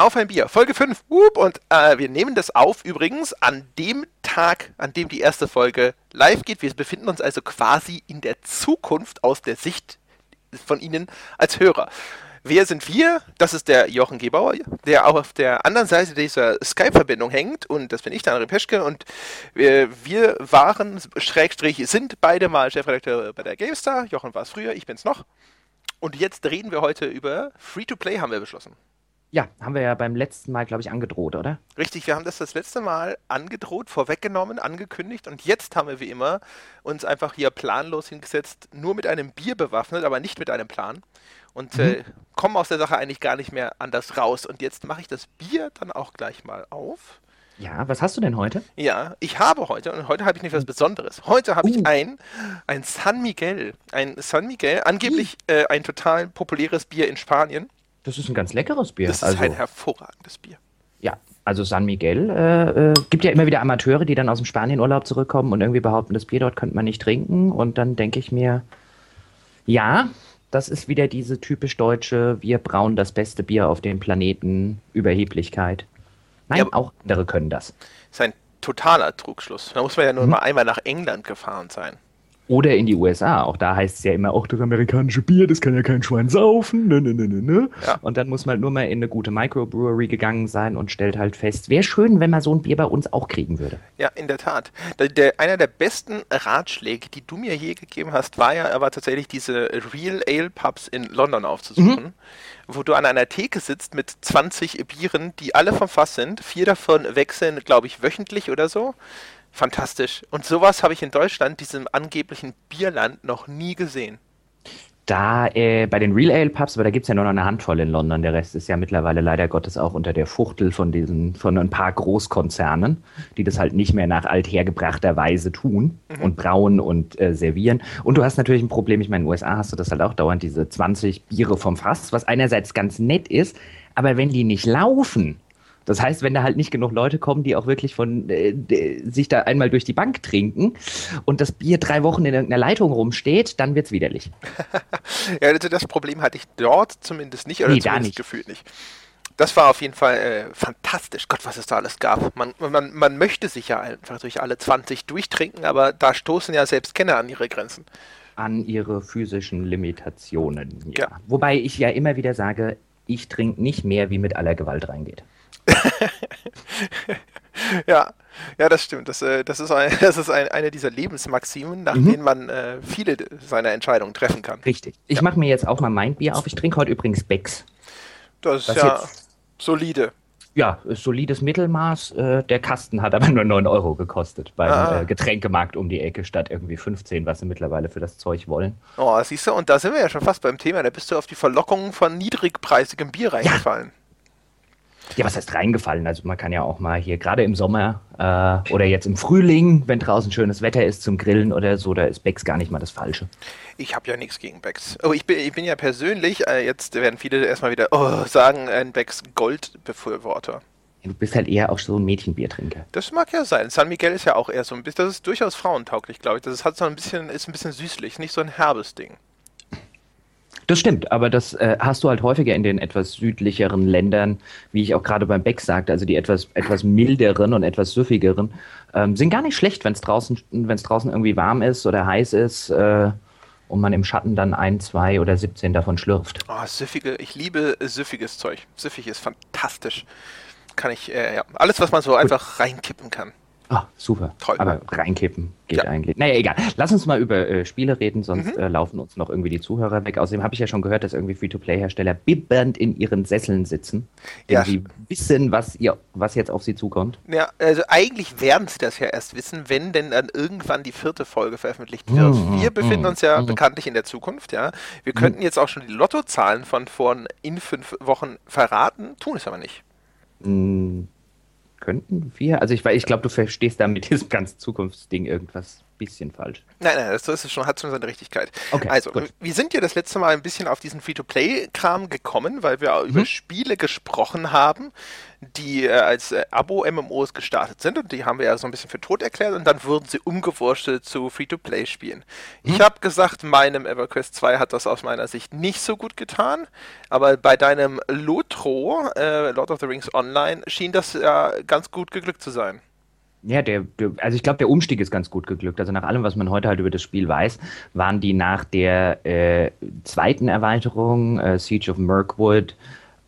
Auf ein Bier, Folge 5. Und äh, wir nehmen das auf übrigens an dem Tag, an dem die erste Folge live geht. Wir befinden uns also quasi in der Zukunft aus der Sicht von Ihnen als Hörer. Wer sind wir? Das ist der Jochen Gebauer, der auch auf der anderen Seite dieser Skype-Verbindung hängt. Und das bin ich, der André Peschke. Und wir, wir waren, Schrägstrich, sind beide mal Chefredakteur bei der GameStar. Jochen war es früher, ich bin es noch. Und jetzt reden wir heute über Free-to-Play, haben wir beschlossen. Ja, haben wir ja beim letzten Mal, glaube ich, angedroht, oder? Richtig, wir haben das das letzte Mal angedroht, vorweggenommen, angekündigt und jetzt haben wir wie immer uns einfach hier planlos hingesetzt, nur mit einem Bier bewaffnet, aber nicht mit einem Plan und mhm. äh, kommen aus der Sache eigentlich gar nicht mehr anders raus. Und jetzt mache ich das Bier dann auch gleich mal auf. Ja, was hast du denn heute? Ja, ich habe heute, und heute habe ich nicht was Besonderes. Heute habe uh. ich ein, ein San Miguel. Ein San Miguel, angeblich äh, ein total populäres Bier in Spanien. Das ist ein ganz leckeres Bier. Das ist also, ein hervorragendes Bier. Ja, also San Miguel äh, äh, gibt ja immer wieder Amateure, die dann aus dem Spanienurlaub zurückkommen und irgendwie behaupten, das Bier dort könnte man nicht trinken. Und dann denke ich mir, ja, das ist wieder diese typisch deutsche, wir brauen das beste Bier auf dem Planeten, Überheblichkeit. Nein, ja, auch andere können das. Das ist ein totaler Trugschluss. Da muss man ja nur hm. mal einmal nach England gefahren sein. Oder in die USA. Auch da heißt es ja immer, auch das amerikanische Bier, das kann ja kein Schwein saufen. Ne, ne, ne, ne, ne. Ja. Und dann muss man halt nur mal in eine gute Microbrewery gegangen sein und stellt halt fest, wäre schön, wenn man so ein Bier bei uns auch kriegen würde. Ja, in der Tat. Der, der, einer der besten Ratschläge, die du mir je gegeben hast, war ja aber tatsächlich diese Real Ale Pubs in London aufzusuchen. Mhm wo du an einer Theke sitzt mit 20 Bieren, die alle vom Fass sind. Vier davon wechseln, glaube ich, wöchentlich oder so fantastisch. Und sowas habe ich in Deutschland, diesem angeblichen Bierland, noch nie gesehen. Da äh, bei den Real Ale Pubs, aber da gibt es ja nur noch eine Handvoll in London. Der Rest ist ja mittlerweile leider Gottes auch unter der Fuchtel von diesen, von ein paar Großkonzernen, die das halt nicht mehr nach althergebrachter Weise tun mhm. und brauen und äh, servieren. Und du hast natürlich ein Problem, ich meine, in den USA hast du das halt auch dauernd, diese 20 Biere vom Fass, was einerseits ganz nett ist, aber wenn die nicht laufen, das heißt, wenn da halt nicht genug Leute kommen, die auch wirklich von äh, sich da einmal durch die Bank trinken und das Bier drei Wochen in irgendeiner Leitung rumsteht, dann wird es widerlich. ja, also das Problem hatte ich dort zumindest nicht, oder nee, zumindest nicht. gefühlt nicht. Das war auf jeden Fall äh, fantastisch. Gott, was es da alles gab. Man, man, man möchte sich ja einfach durch alle 20 durchtrinken, aber da stoßen ja selbst Kenner an ihre Grenzen. An ihre physischen Limitationen, ja. ja. Wobei ich ja immer wieder sage, ich trinke nicht mehr, wie mit aller Gewalt reingeht. ja, ja, das stimmt. Das, äh, das ist, ein, das ist ein, eine dieser Lebensmaximen, nach mhm. denen man äh, viele seiner Entscheidungen treffen kann. Richtig. Ich ja. mache mir jetzt auch mal mein Bier auf. Ich trinke heute übrigens Becks. Das ist ja solide. Ja, ist solides Mittelmaß. Äh, der Kasten hat aber nur 9 Euro gekostet beim ah. Äh, Getränkemarkt um die Ecke statt irgendwie 15, was sie mittlerweile für das Zeug wollen. Oh, siehst du, und da sind wir ja schon fast beim Thema. Da bist du auf die Verlockung von niedrigpreisigem Bier reingefallen. Ja. Ja, was heißt reingefallen? Also man kann ja auch mal hier gerade im Sommer äh, oder jetzt im Frühling, wenn draußen schönes Wetter ist zum Grillen oder so, da ist Becks gar nicht mal das Falsche. Ich habe ja nichts gegen Becks. Oh, ich bin, ich bin ja persönlich, äh, jetzt werden viele erstmal wieder oh, sagen, ein Becks Gold-Befürworter. Du bist halt eher auch so ein Mädchenbiertrinker. Das mag ja sein. San Miguel ist ja auch eher so ein bisschen, das ist durchaus frauentauglich, glaube ich. Das hat so ein bisschen, ist ein bisschen süßlich, nicht so ein herbes Ding. Das stimmt, aber das äh, hast du halt häufiger in den etwas südlicheren Ländern, wie ich auch gerade beim Beck sagte, also die etwas, etwas milderen und etwas süffigeren, ähm, sind gar nicht schlecht, wenn es draußen, wenn's draußen irgendwie warm ist oder heiß ist äh, und man im Schatten dann ein, zwei oder 17 davon schlürft. Oh, süffige, ich liebe süffiges Zeug. Süffig ist fantastisch. Kann ich, äh, ja, alles, was man so Gut. einfach reinkippen kann. Ah, super. Toll. Aber reinkippen geht ja. eigentlich. Naja, egal. Lass uns mal über äh, Spiele reden, sonst mhm. äh, laufen uns noch irgendwie die Zuhörer weg. Außerdem habe ich ja schon gehört, dass irgendwie Free-to-Play-Hersteller bibbernd in ihren Sesseln sitzen. Ja. Sie wissen, was, ihr, was jetzt auf sie zukommt. Ja, also eigentlich werden sie das ja erst wissen, wenn denn dann irgendwann die vierte Folge veröffentlicht wird. Mhm. Wir befinden uns ja mhm. bekanntlich in der Zukunft, ja. Wir könnten jetzt auch schon die Lottozahlen von vor in fünf Wochen verraten, tun es aber nicht. Mhm könnten wir? Also ich, ich glaube, du verstehst da mit diesem ganzen Zukunftsding irgendwas bisschen falsch. Nein, nein, das ist schon, hat schon seine Richtigkeit. Okay, also, gut. wir sind ja das letzte Mal ein bisschen auf diesen Free-to-Play-Kram gekommen, weil wir mhm. über Spiele gesprochen haben, die äh, als äh, Abo-MMOs gestartet sind und die haben wir ja so ein bisschen für tot erklärt und dann wurden sie umgewurschtelt zu Free-to-Play-Spielen. Mhm. Ich habe gesagt, meinem EverQuest 2 hat das aus meiner Sicht nicht so gut getan, aber bei deinem Lotro, äh, Lord of the Rings Online, schien das ja ganz gut geglückt zu sein. Ja, der, der, also ich glaube, der Umstieg ist ganz gut geglückt. Also nach allem, was man heute halt über das Spiel weiß, waren die nach der äh, zweiten Erweiterung, äh, Siege of Mirkwood,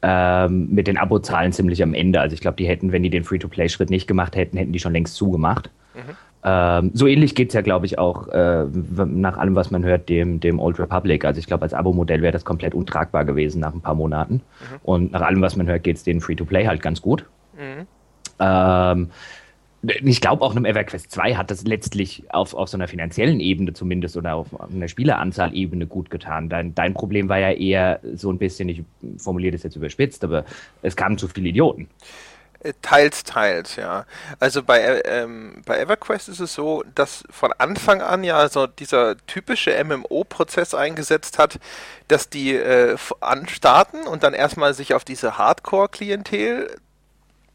ähm, mit den Abozahlen ziemlich am Ende. Also ich glaube, die hätten, wenn die den Free-to-Play-Schritt nicht gemacht hätten, hätten die schon längst zugemacht. Mhm. Ähm, so ähnlich geht es ja, glaube ich, auch äh, nach allem, was man hört, dem, dem Old Republic. Also ich glaube, als Abo-Modell wäre das komplett untragbar gewesen nach ein paar Monaten. Mhm. Und nach allem, was man hört, geht es denen Free-to-Play halt ganz gut. Mhm. Ähm, ich glaube auch einem EverQuest 2 hat das letztlich auf, auf so einer finanziellen Ebene zumindest oder auf einer Spieleranzahl-Ebene gut getan. Dein, dein Problem war ja eher so ein bisschen, ich formuliere das jetzt überspitzt, aber es kamen zu viele Idioten. Äh, teils, teils, ja. Also bei, äh, ähm, bei EverQuest ist es so, dass von Anfang an ja so dieser typische MMO-Prozess eingesetzt hat, dass die äh, anstarten und dann erstmal sich auf diese Hardcore-Klientel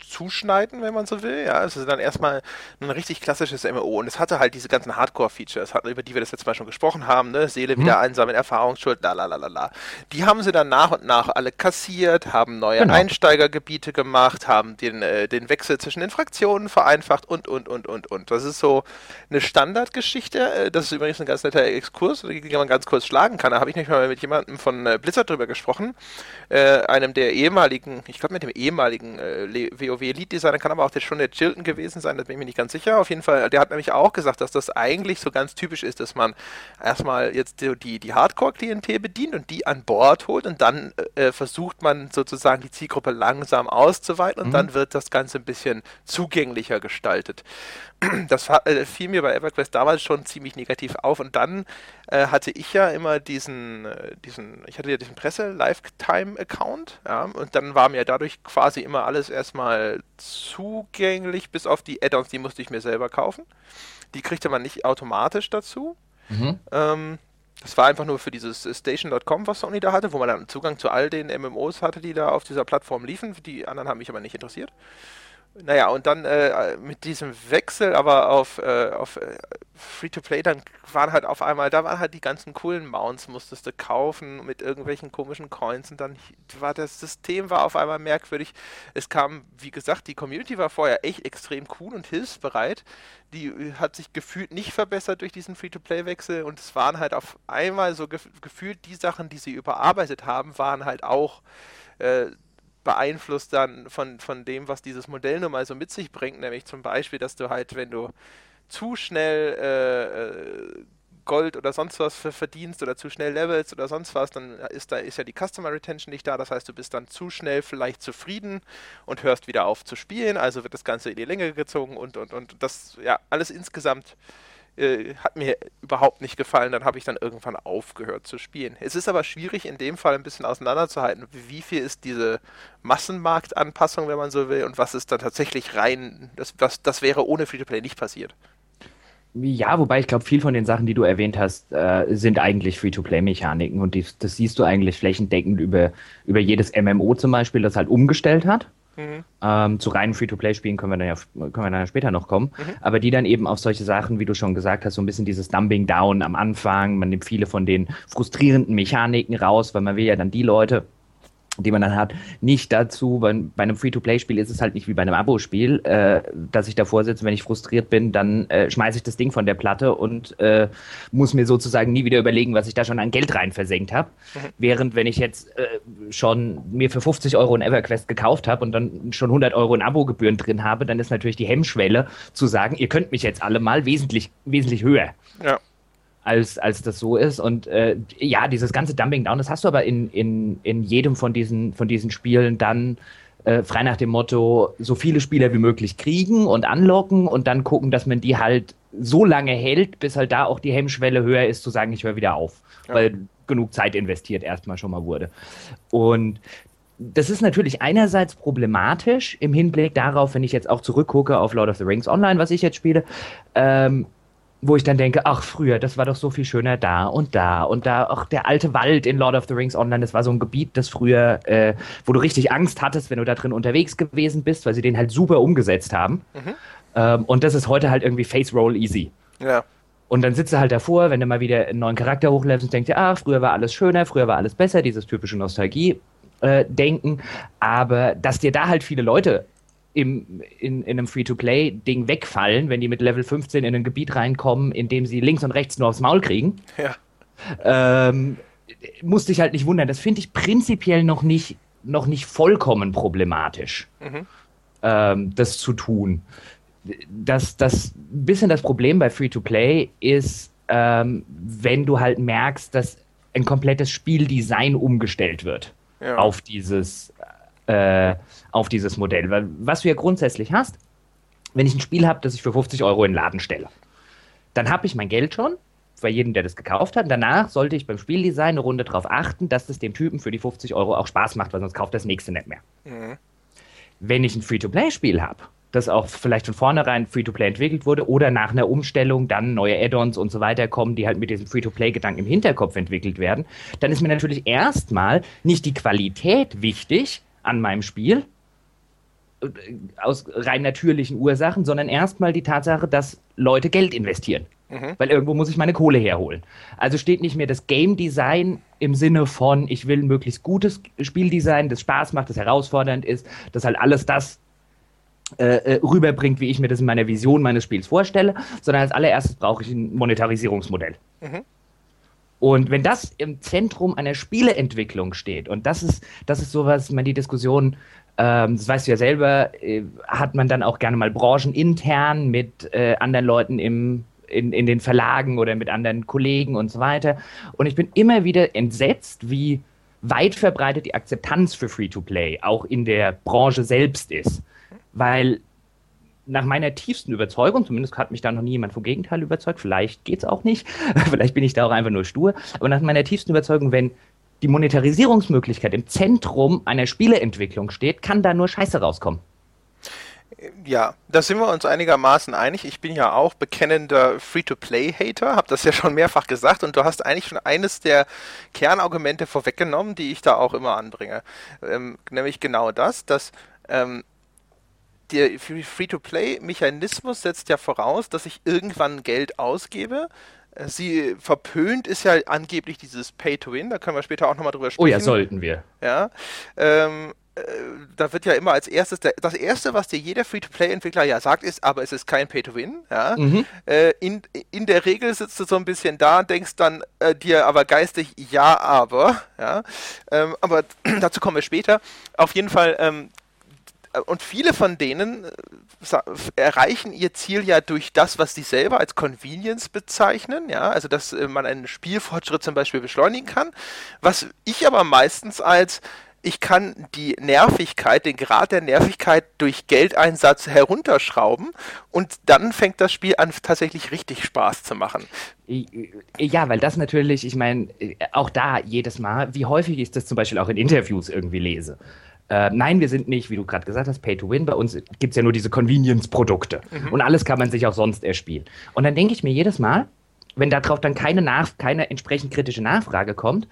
zuschneiden, wenn man so will. Ja, es ist dann erstmal ein richtig klassisches MMO und es hatte halt diese ganzen Hardcore-Features, über die wir das letzte Mal schon gesprochen haben, ne? Seele wieder mhm. einsammeln, Erfahrungsschuld, la la la la la. Die haben sie dann nach und nach alle kassiert, haben neue genau. Einsteigergebiete gemacht, haben den, äh, den Wechsel zwischen den Fraktionen vereinfacht und und und und und. Das ist so eine Standardgeschichte. Äh, das ist übrigens ein ganz netter Exkurs, den man ganz kurz schlagen kann. Da habe ich nicht mal mit jemandem von äh, Blizzard drüber gesprochen, äh, einem der ehemaligen, ich glaube mit dem ehemaligen äh, WoW Elite-Designer, kann aber auch der, schon der Chilton gewesen sein, da bin ich mir nicht ganz sicher. Auf jeden Fall, der hat nämlich auch gesagt, dass das eigentlich so ganz typisch ist, dass man erstmal jetzt die, die Hardcore-Klientel bedient und die an Bord holt und dann äh, versucht man sozusagen die Zielgruppe langsam auszuweiten und mhm. dann wird das Ganze ein bisschen zugänglicher gestaltet. Das äh, fiel mir bei EverQuest damals schon ziemlich negativ auf und dann äh, hatte ich ja immer diesen, äh, diesen, ich hatte ja diesen Presse-Lifetime-Account, ja, und dann war mir dadurch quasi immer alles erstmal zugänglich, bis auf die Add-ons, die musste ich mir selber kaufen. Die kriegte man nicht automatisch dazu. Mhm. Ähm, das war einfach nur für dieses Station.com, was Sony da hatte, wo man dann Zugang zu all den MMOs hatte, die da auf dieser Plattform liefen. Die anderen haben mich aber nicht interessiert. Naja, und dann äh, mit diesem Wechsel aber auf, äh, auf äh, Free-to-Play, dann waren halt auf einmal, da waren halt die ganzen coolen Mounts, musstest du kaufen mit irgendwelchen komischen Coins und dann war das System war auf einmal merkwürdig. Es kam, wie gesagt, die Community war vorher echt extrem cool und hilfsbereit. Die äh, hat sich gefühlt nicht verbessert durch diesen Free-to-Play-Wechsel und es waren halt auf einmal so gef gefühlt die Sachen, die sie überarbeitet haben, waren halt auch äh, beeinflusst dann von, von dem, was dieses Modell nun mal so mit sich bringt, nämlich zum Beispiel, dass du halt, wenn du zu schnell äh, äh Gold oder sonst was verdienst oder zu schnell levelst oder sonst was, dann ist da ist ja die Customer Retention nicht da. Das heißt, du bist dann zu schnell vielleicht zufrieden und hörst wieder auf zu spielen. Also wird das Ganze in die Länge gezogen und und und das ja alles insgesamt äh, hat mir überhaupt nicht gefallen. Dann habe ich dann irgendwann aufgehört zu spielen. Es ist aber schwierig, in dem Fall ein bisschen auseinanderzuhalten, wie viel ist diese Massenmarktanpassung, wenn man so will, und was ist dann tatsächlich rein, das, was, das wäre ohne Free-to-Play nicht passiert. Ja, wobei ich glaube, viel von den Sachen, die du erwähnt hast, äh, sind eigentlich Free-to-Play-Mechaniken und die, das siehst du eigentlich flächendeckend über, über jedes MMO zum Beispiel, das halt umgestellt hat. Mhm. Ähm, zu reinen Free-to-Play-Spielen können wir dann ja können wir dann ja später noch kommen. Mhm. Aber die dann eben auf solche Sachen, wie du schon gesagt hast, so ein bisschen dieses Dumping Down am Anfang. Man nimmt viele von den frustrierenden Mechaniken raus, weil man will ja dann die Leute die man dann hat, nicht dazu, bei, bei einem Free-to-Play-Spiel ist es halt nicht wie bei einem Abo-Spiel, äh, dass ich davor sitze, wenn ich frustriert bin, dann äh, schmeiße ich das Ding von der Platte und äh, muss mir sozusagen nie wieder überlegen, was ich da schon an Geld rein versenkt habe. Mhm. Während wenn ich jetzt äh, schon mir für 50 Euro ein EverQuest gekauft habe und dann schon 100 Euro in Abo-Gebühren drin habe, dann ist natürlich die Hemmschwelle zu sagen, ihr könnt mich jetzt alle mal wesentlich, wesentlich höher. Ja als, als das so ist. Und äh, ja, dieses ganze Dumping Down, das hast du aber in, in, in jedem von diesen, von diesen Spielen dann äh, frei nach dem Motto, so viele Spieler wie möglich kriegen und anlocken und dann gucken, dass man die halt so lange hält, bis halt da auch die Hemmschwelle höher ist, zu sagen, ich höre wieder auf. Ja. Weil genug Zeit investiert erstmal schon mal wurde. Und das ist natürlich einerseits problematisch im Hinblick darauf, wenn ich jetzt auch zurückgucke auf Lord of the Rings Online, was ich jetzt spiele. Ähm, wo ich dann denke, ach früher, das war doch so viel schöner da und da und da, auch der alte Wald in Lord of the Rings Online, das war so ein Gebiet, das früher, äh, wo du richtig Angst hattest, wenn du da drin unterwegs gewesen bist, weil sie den halt super umgesetzt haben. Mhm. Ähm, und das ist heute halt irgendwie Face Roll easy. Ja. Und dann sitzt du halt davor, wenn du mal wieder einen neuen Charakter hochlädst und denkst dir, ah, früher war alles schöner, früher war alles besser, dieses typische Nostalgie-Denken. Äh, Aber dass dir da halt viele Leute im, in, in einem Free-to-Play-Ding wegfallen, wenn die mit Level 15 in ein Gebiet reinkommen, in dem sie links und rechts nur aufs Maul kriegen. Ja. Ähm, musste ich halt nicht wundern. Das finde ich prinzipiell noch nicht, noch nicht vollkommen problematisch, mhm. ähm, das zu tun. Das, das bisschen das Problem bei Free-to-Play ist, ähm, wenn du halt merkst, dass ein komplettes Spieldesign umgestellt wird ja. auf dieses äh, auf dieses Modell. Weil was du ja grundsätzlich hast, wenn ich ein Spiel habe, das ich für 50 Euro in den Laden stelle, dann habe ich mein Geld schon bei jedem, der das gekauft hat. Danach sollte ich beim Spieldesign eine Runde darauf achten, dass das dem Typen für die 50 Euro auch Spaß macht, weil sonst kauft das nächste nicht mehr. Mhm. Wenn ich ein Free-to-Play-Spiel habe, das auch vielleicht von vornherein Free-to-Play entwickelt wurde oder nach einer Umstellung dann neue Add-ons und so weiter kommen, die halt mit diesem Free-to-Play-Gedanken im Hinterkopf entwickelt werden, dann ist mir natürlich erstmal nicht die Qualität wichtig, an meinem Spiel, äh, aus rein natürlichen Ursachen, sondern erstmal die Tatsache, dass Leute Geld investieren. Mhm. Weil irgendwo muss ich meine Kohle herholen. Also steht nicht mehr das Game Design im Sinne von, ich will ein möglichst gutes Spieldesign, das Spaß macht, das herausfordernd ist, das halt alles das äh, äh, rüberbringt, wie ich mir das in meiner Vision meines Spiels vorstelle, sondern als allererstes brauche ich ein Monetarisierungsmodell. Mhm. Und wenn das im Zentrum einer Spieleentwicklung steht, und das ist, das ist sowas, man die Diskussion, ähm, das weißt du ja selber, äh, hat man dann auch gerne mal branchenintern mit äh, anderen Leuten im, in, in den Verlagen oder mit anderen Kollegen und so weiter. Und ich bin immer wieder entsetzt, wie weit verbreitet die Akzeptanz für Free-to-Play auch in der Branche selbst ist. Weil nach meiner tiefsten Überzeugung, zumindest hat mich da noch nie jemand vom Gegenteil überzeugt, vielleicht geht es auch nicht, vielleicht bin ich da auch einfach nur stur, aber nach meiner tiefsten Überzeugung, wenn die Monetarisierungsmöglichkeit im Zentrum einer Spieleentwicklung steht, kann da nur Scheiße rauskommen. Ja, da sind wir uns einigermaßen einig. Ich bin ja auch bekennender Free-to-Play-Hater, habe das ja schon mehrfach gesagt und du hast eigentlich schon eines der Kernargumente vorweggenommen, die ich da auch immer anbringe. Ähm, nämlich genau das, dass ähm, der Free-to-Play-Mechanismus setzt ja voraus, dass ich irgendwann Geld ausgebe. Äh, sie verpönt ist ja angeblich dieses Pay-to-Win, da können wir später auch nochmal drüber sprechen. Oh ja, sollten wir. Ja. Ähm, äh, da wird ja immer als erstes, der, das erste, was dir jeder Free-to-Play-Entwickler ja sagt, ist, aber es ist kein Pay-to-Win. Ja? Mhm. Äh, in, in der Regel sitzt du so ein bisschen da und denkst dann äh, dir aber geistig, ja, aber. Ja? Ähm, aber dazu kommen wir später. Auf jeden Fall, ähm, und viele von denen äh, erreichen ihr Ziel ja durch das, was sie selber als Convenience bezeichnen, ja, also dass äh, man einen Spielfortschritt zum Beispiel beschleunigen kann, was ich aber meistens als ich kann die Nervigkeit, den Grad der Nervigkeit durch Geldeinsatz herunterschrauben und dann fängt das Spiel an, tatsächlich richtig Spaß zu machen. Ja, weil das natürlich, ich meine, äh, auch da jedes Mal, wie häufig ich das zum Beispiel auch in Interviews irgendwie lese. Äh, nein, wir sind nicht, wie du gerade gesagt hast, Pay to Win. Bei uns gibt es ja nur diese Convenience-Produkte. Mhm. Und alles kann man sich auch sonst erspielen. Und dann denke ich mir jedes Mal, wenn darauf dann keine, Nach keine entsprechend kritische Nachfrage kommt,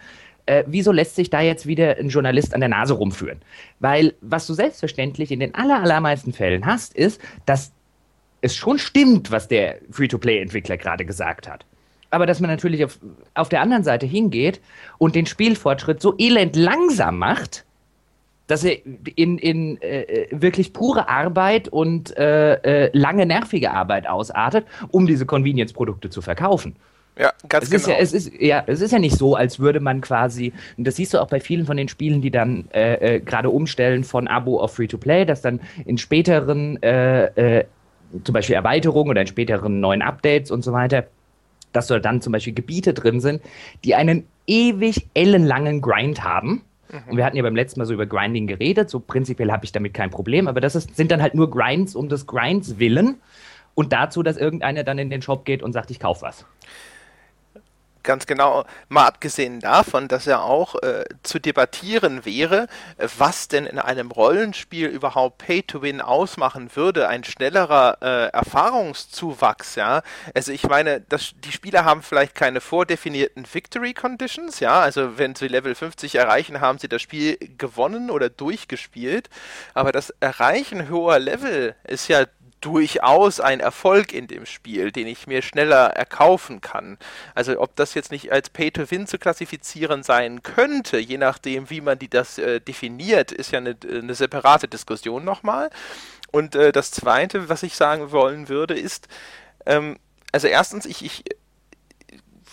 äh, wieso lässt sich da jetzt wieder ein Journalist an der Nase rumführen? Weil was du selbstverständlich in den aller, allermeisten Fällen hast, ist, dass es schon stimmt, was der Free-to-Play-Entwickler gerade gesagt hat. Aber dass man natürlich auf, auf der anderen Seite hingeht und den Spielfortschritt so elend langsam macht, dass er in, in äh, wirklich pure Arbeit und äh, äh, lange nervige Arbeit ausartet, um diese Convenience-Produkte zu verkaufen. Ja, ganz es genau. Ist ja, es, ist, ja, es ist ja nicht so, als würde man quasi, und das siehst du auch bei vielen von den Spielen, die dann äh, äh, gerade umstellen von Abo auf Free-to-Play, dass dann in späteren, äh, zum Beispiel Erweiterungen oder in späteren neuen Updates und so weiter, dass da dann zum Beispiel Gebiete drin sind, die einen ewig ellenlangen Grind haben Mhm. Und wir hatten ja beim letzten Mal so über Grinding geredet. So prinzipiell habe ich damit kein Problem. Aber das ist, sind dann halt nur Grinds um des Grinds willen. Und dazu, dass irgendeiner dann in den Shop geht und sagt, ich kaufe was. Ganz genau, mal abgesehen davon, dass ja auch äh, zu debattieren wäre, äh, was denn in einem Rollenspiel überhaupt Pay-to-Win ausmachen würde, ein schnellerer äh, Erfahrungszuwachs, ja. Also ich meine, das, die Spieler haben vielleicht keine vordefinierten Victory Conditions, ja, also wenn sie Level 50 erreichen, haben sie das Spiel gewonnen oder durchgespielt, aber das Erreichen hoher Level ist ja durchaus ein Erfolg in dem Spiel, den ich mir schneller erkaufen kann. Also ob das jetzt nicht als Pay-to-Win zu klassifizieren sein könnte, je nachdem, wie man die das äh, definiert, ist ja eine, eine separate Diskussion nochmal. Und äh, das Zweite, was ich sagen wollen würde, ist, ähm, also erstens, ich, ich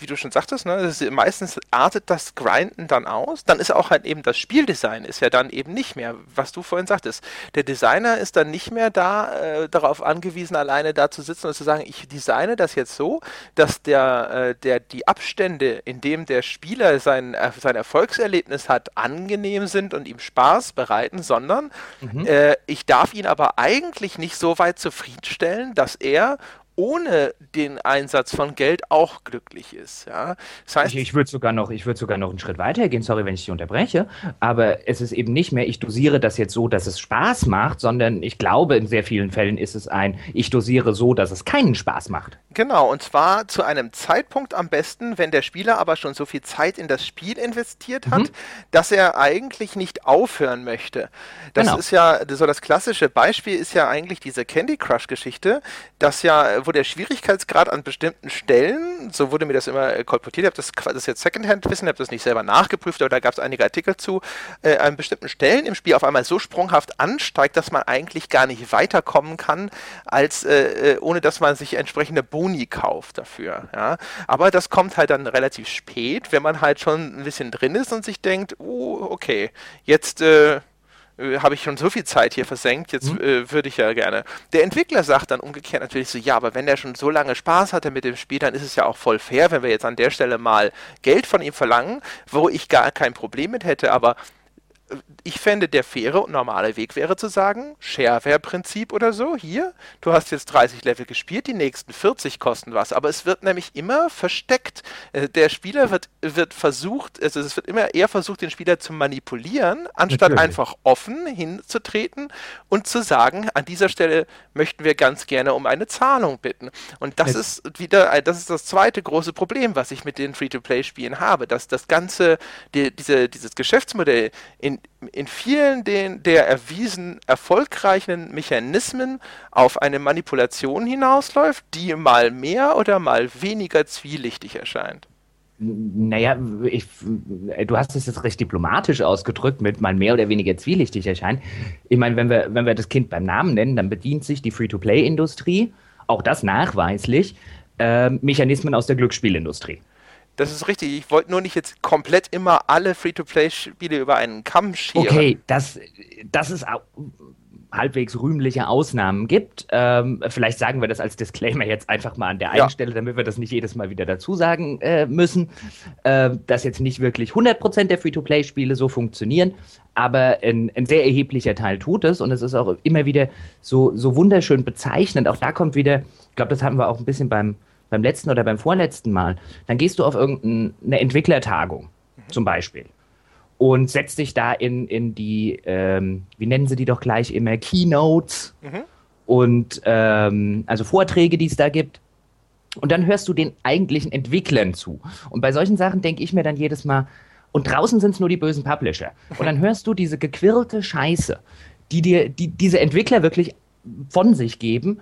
wie du schon sagtest, ne, ist, meistens artet das Grinden dann aus. Dann ist auch halt eben das Spieldesign ist ja dann eben nicht mehr, was du vorhin sagtest. Der Designer ist dann nicht mehr da äh, darauf angewiesen, alleine da zu sitzen und zu sagen, ich designe das jetzt so, dass der, äh, der die Abstände, in dem der Spieler sein, äh, sein Erfolgserlebnis hat, angenehm sind und ihm Spaß bereiten, sondern mhm. Äh, ich darf ihn aber eigentlich nicht so weit zufriedenstellen, dass er ohne den Einsatz von Geld auch glücklich ist. Ja? Das heißt, ich, ich würde sogar noch, ich würde sogar noch einen Schritt weiter gehen. Sorry, wenn ich dich unterbreche, aber es ist eben nicht mehr, ich dosiere das jetzt so, dass es Spaß macht, sondern ich glaube, in sehr vielen Fällen ist es ein, ich dosiere so, dass es keinen Spaß macht. Genau, und zwar zu einem Zeitpunkt am besten, wenn der Spieler aber schon so viel Zeit in das Spiel investiert hat, mhm. dass er eigentlich nicht aufhören möchte. Das genau. ist ja so das klassische Beispiel ist ja eigentlich diese Candy Crush Geschichte, dass ja wo der Schwierigkeitsgrad an bestimmten Stellen, so wurde mir das immer äh, kolportiert, ich habe das, das jetzt Secondhand-Wissen, habe das nicht selber nachgeprüft, aber da gab es einige Artikel zu, äh, an bestimmten Stellen im Spiel auf einmal so sprunghaft ansteigt, dass man eigentlich gar nicht weiterkommen kann, als äh, äh, ohne dass man sich entsprechende Boni kauft dafür. Ja? Aber das kommt halt dann relativ spät, wenn man halt schon ein bisschen drin ist und sich denkt, oh, okay, jetzt äh, äh, habe ich schon so viel Zeit hier versenkt, jetzt mhm. äh, würde ich ja gerne. Der Entwickler sagt dann umgekehrt natürlich so, ja, aber wenn er schon so lange Spaß hatte mit dem Spiel, dann ist es ja auch voll fair, wenn wir jetzt an der Stelle mal Geld von ihm verlangen, wo ich gar kein Problem mit hätte, aber ich fände, der faire und normale Weg wäre zu sagen, Shareware-Prinzip oder so, hier, du hast jetzt 30 Level gespielt, die nächsten 40 kosten was, aber es wird nämlich immer versteckt. Äh, der Spieler wird, wird versucht, also es wird immer eher versucht, den Spieler zu manipulieren, anstatt Natürlich. einfach offen hinzutreten und zu sagen, an dieser Stelle möchten wir ganz gerne um eine Zahlung bitten. Und das es ist wieder, das ist das zweite große Problem, was ich mit den Free-to-Play-Spielen habe, dass das ganze, die, diese, dieses Geschäftsmodell in in vielen den, der erwiesen erfolgreichen Mechanismen auf eine Manipulation hinausläuft, die mal mehr oder mal weniger zwielichtig erscheint. Naja, ich, du hast es jetzt recht diplomatisch ausgedrückt mit mal mehr oder weniger zwielichtig erscheint. Ich meine, wenn wir, wenn wir das Kind beim Namen nennen, dann bedient sich die Free-to-Play-Industrie, auch das nachweislich, äh, Mechanismen aus der Glücksspielindustrie. Das ist richtig. Ich wollte nur nicht jetzt komplett immer alle Free-to-Play-Spiele über einen Kamm scheren. Okay, dass, dass es halbwegs rühmliche Ausnahmen gibt. Ähm, vielleicht sagen wir das als Disclaimer jetzt einfach mal an der einen ja. Stelle, damit wir das nicht jedes Mal wieder dazu sagen äh, müssen, äh, dass jetzt nicht wirklich 100% der Free-to-Play-Spiele so funktionieren, aber ein, ein, sehr erheblicher Teil tut es und es ist auch immer wieder so, so wunderschön bezeichnend. Auch da kommt wieder, ich glaube, das haben wir auch ein bisschen beim beim letzten oder beim vorletzten Mal, dann gehst du auf irgendeine Entwicklertagung mhm. zum Beispiel und setzt dich da in, in die, ähm, wie nennen sie die doch gleich immer, Keynotes mhm. und ähm, also Vorträge, die es da gibt. Und dann hörst du den eigentlichen Entwicklern zu. Und bei solchen Sachen denke ich mir dann jedes Mal, und draußen sind es nur die bösen Publisher. Und dann hörst du diese gequirlte Scheiße, die dir die, diese Entwickler wirklich von sich geben,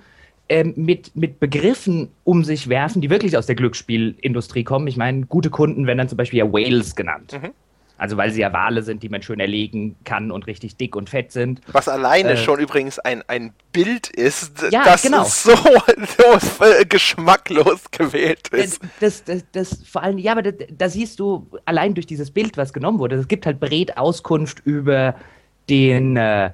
ähm, mit, mit Begriffen um sich werfen, die wirklich aus der Glücksspielindustrie kommen. Ich meine, gute Kunden werden dann zum Beispiel ja Whales genannt. Mhm. Also weil sie ja Wale sind, die man schön erlegen kann und richtig dick und fett sind. Was alleine äh, schon übrigens ein, ein Bild ist, ja, das genau. so, so äh, geschmacklos gewählt ist. Das, das, das, das, vor allem, ja, aber da, siehst du allein durch dieses Bild, was genommen wurde, es gibt halt Bret Auskunft über den äh,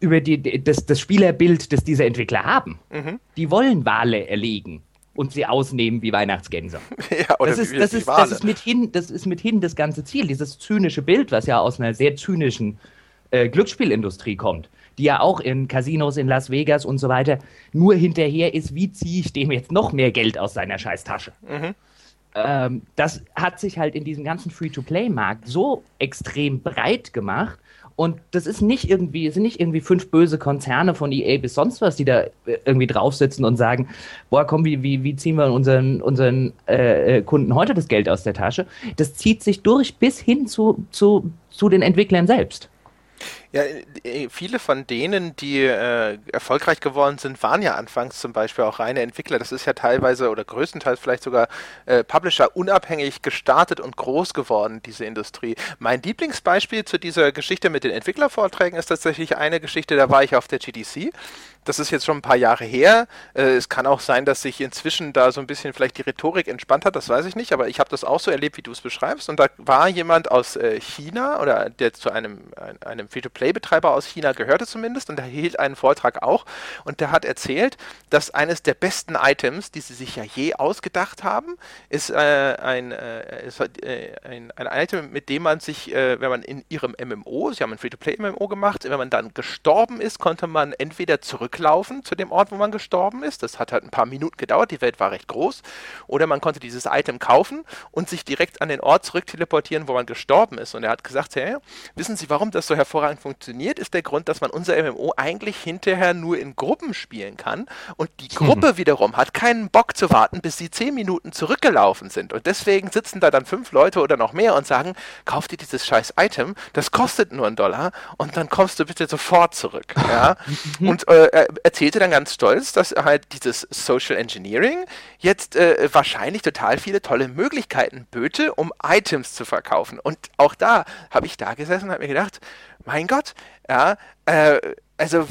über die, das, das Spielerbild, das diese Entwickler haben. Mhm. Die wollen Wale erlegen und sie ausnehmen wie Weihnachtsgänse. Ja, das, ist, das, ist, das, ist mithin, das ist mithin das ganze Ziel, dieses zynische Bild, was ja aus einer sehr zynischen äh, Glücksspielindustrie kommt, die ja auch in Casinos in Las Vegas und so weiter nur hinterher ist, wie ziehe ich dem jetzt noch mehr Geld aus seiner Scheißtasche. Mhm. ähm, das hat sich halt in diesem ganzen Free-to-Play-Markt so extrem breit gemacht. Und das ist nicht irgendwie, sind nicht irgendwie fünf böse Konzerne von EA bis sonst was, die da äh, irgendwie draufsitzen und sagen, boah, komm, wie, wie, wie ziehen wir unseren, unseren äh, äh, Kunden heute das Geld aus der Tasche? Das zieht sich durch bis hin zu, zu, zu den Entwicklern selbst. Ja, äh, viele von denen, die äh, erfolgreich geworden sind, waren ja anfangs zum Beispiel auch reine Entwickler. Das ist ja teilweise oder größtenteils vielleicht sogar äh, Publisher unabhängig gestartet und groß geworden, diese Industrie. Mein Lieblingsbeispiel zu dieser Geschichte mit den Entwicklervorträgen ist tatsächlich eine Geschichte, da war ich auf der GDC das ist jetzt schon ein paar Jahre her. Äh, es kann auch sein, dass sich inzwischen da so ein bisschen vielleicht die Rhetorik entspannt hat, das weiß ich nicht, aber ich habe das auch so erlebt, wie du es beschreibst. Und da war jemand aus äh, China oder der zu einem, einem Free-to-Play-Betreiber aus China gehörte zumindest und der hielt einen Vortrag auch und der hat erzählt, dass eines der besten Items, die sie sich ja je ausgedacht haben, ist, äh, ein, äh, ist äh, ein, ein, Item, mit dem man sich, äh, wenn man in ihrem MMO, sie haben ein Free-to-Play-MMO gemacht, wenn man dann gestorben ist, konnte man entweder zurück zurücklaufen zu dem Ort, wo man gestorben ist. Das hat halt ein paar Minuten gedauert, die Welt war recht groß. Oder man konnte dieses Item kaufen und sich direkt an den Ort zurück teleportieren, wo man gestorben ist. Und er hat gesagt, hey, wissen Sie, warum das so hervorragend funktioniert? Ist der Grund, dass man unser MMO eigentlich hinterher nur in Gruppen spielen kann. Und die Gruppe hm. wiederum hat keinen Bock zu warten, bis sie zehn Minuten zurückgelaufen sind. Und deswegen sitzen da dann fünf Leute oder noch mehr und sagen, kauf dir dieses scheiß Item, das kostet nur einen Dollar und dann kommst du bitte sofort zurück. Ja? und äh, erzählte dann ganz stolz, dass halt dieses Social Engineering jetzt äh, wahrscheinlich total viele tolle Möglichkeiten böte, um Items zu verkaufen. Und auch da habe ich da gesessen und habe mir gedacht, mein Gott, ja, äh, also,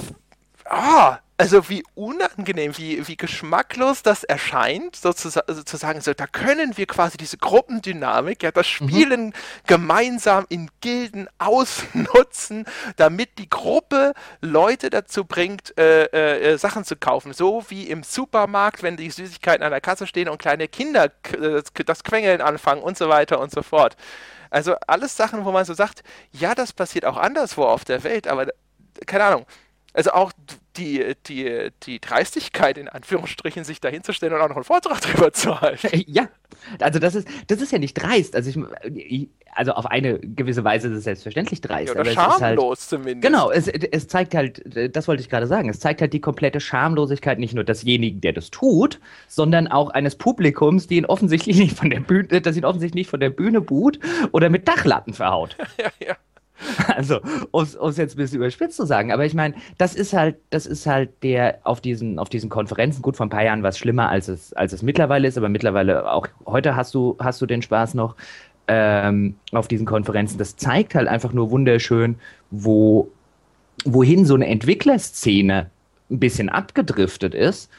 ah, oh, also wie unangenehm, wie, wie geschmacklos das erscheint, sozusagen, sozusagen so, da können wir quasi diese Gruppendynamik, ja, das mhm. Spielen mhm. gemeinsam in Gilden ausnutzen, damit die Gruppe Leute dazu bringt, äh, äh, Sachen zu kaufen. So wie im Supermarkt, wenn die Süßigkeiten an der Kasse stehen und kleine Kinder das Quengeln anfangen und so weiter und so fort. Also alles Sachen, wo man so sagt, ja, das passiert auch anderswo auf der Welt, aber keine Ahnung, also auch die, die, die Dreistigkeit, in Anführungsstrichen, sich da hinzustellen und auch noch einen Vortrag drüber zu halten. Ja, also das ist, das ist ja nicht dreist. Also ich, also auf eine gewisse Weise ist es selbstverständlich dreist. Ja, oder schamlos halt, zumindest. Genau, es, es zeigt halt, das wollte ich gerade sagen, es zeigt halt die komplette Schamlosigkeit nicht nur desjenigen, der das tut, sondern auch eines Publikums, die ihn offensichtlich nicht von der Bühne, das ihn offensichtlich nicht von der Bühne buht oder mit Dachlatten verhaut. ja, ja. Also, um es jetzt ein bisschen überspitzt zu sagen, aber ich meine, das ist halt, das ist halt der auf diesen, auf diesen Konferenzen, gut, vor ein paar Jahren war es schlimmer, als es, als es mittlerweile ist, aber mittlerweile auch heute hast du, hast du den Spaß noch ähm, auf diesen Konferenzen. Das zeigt halt einfach nur wunderschön, wo, wohin so eine Entwicklerszene ein bisschen abgedriftet ist.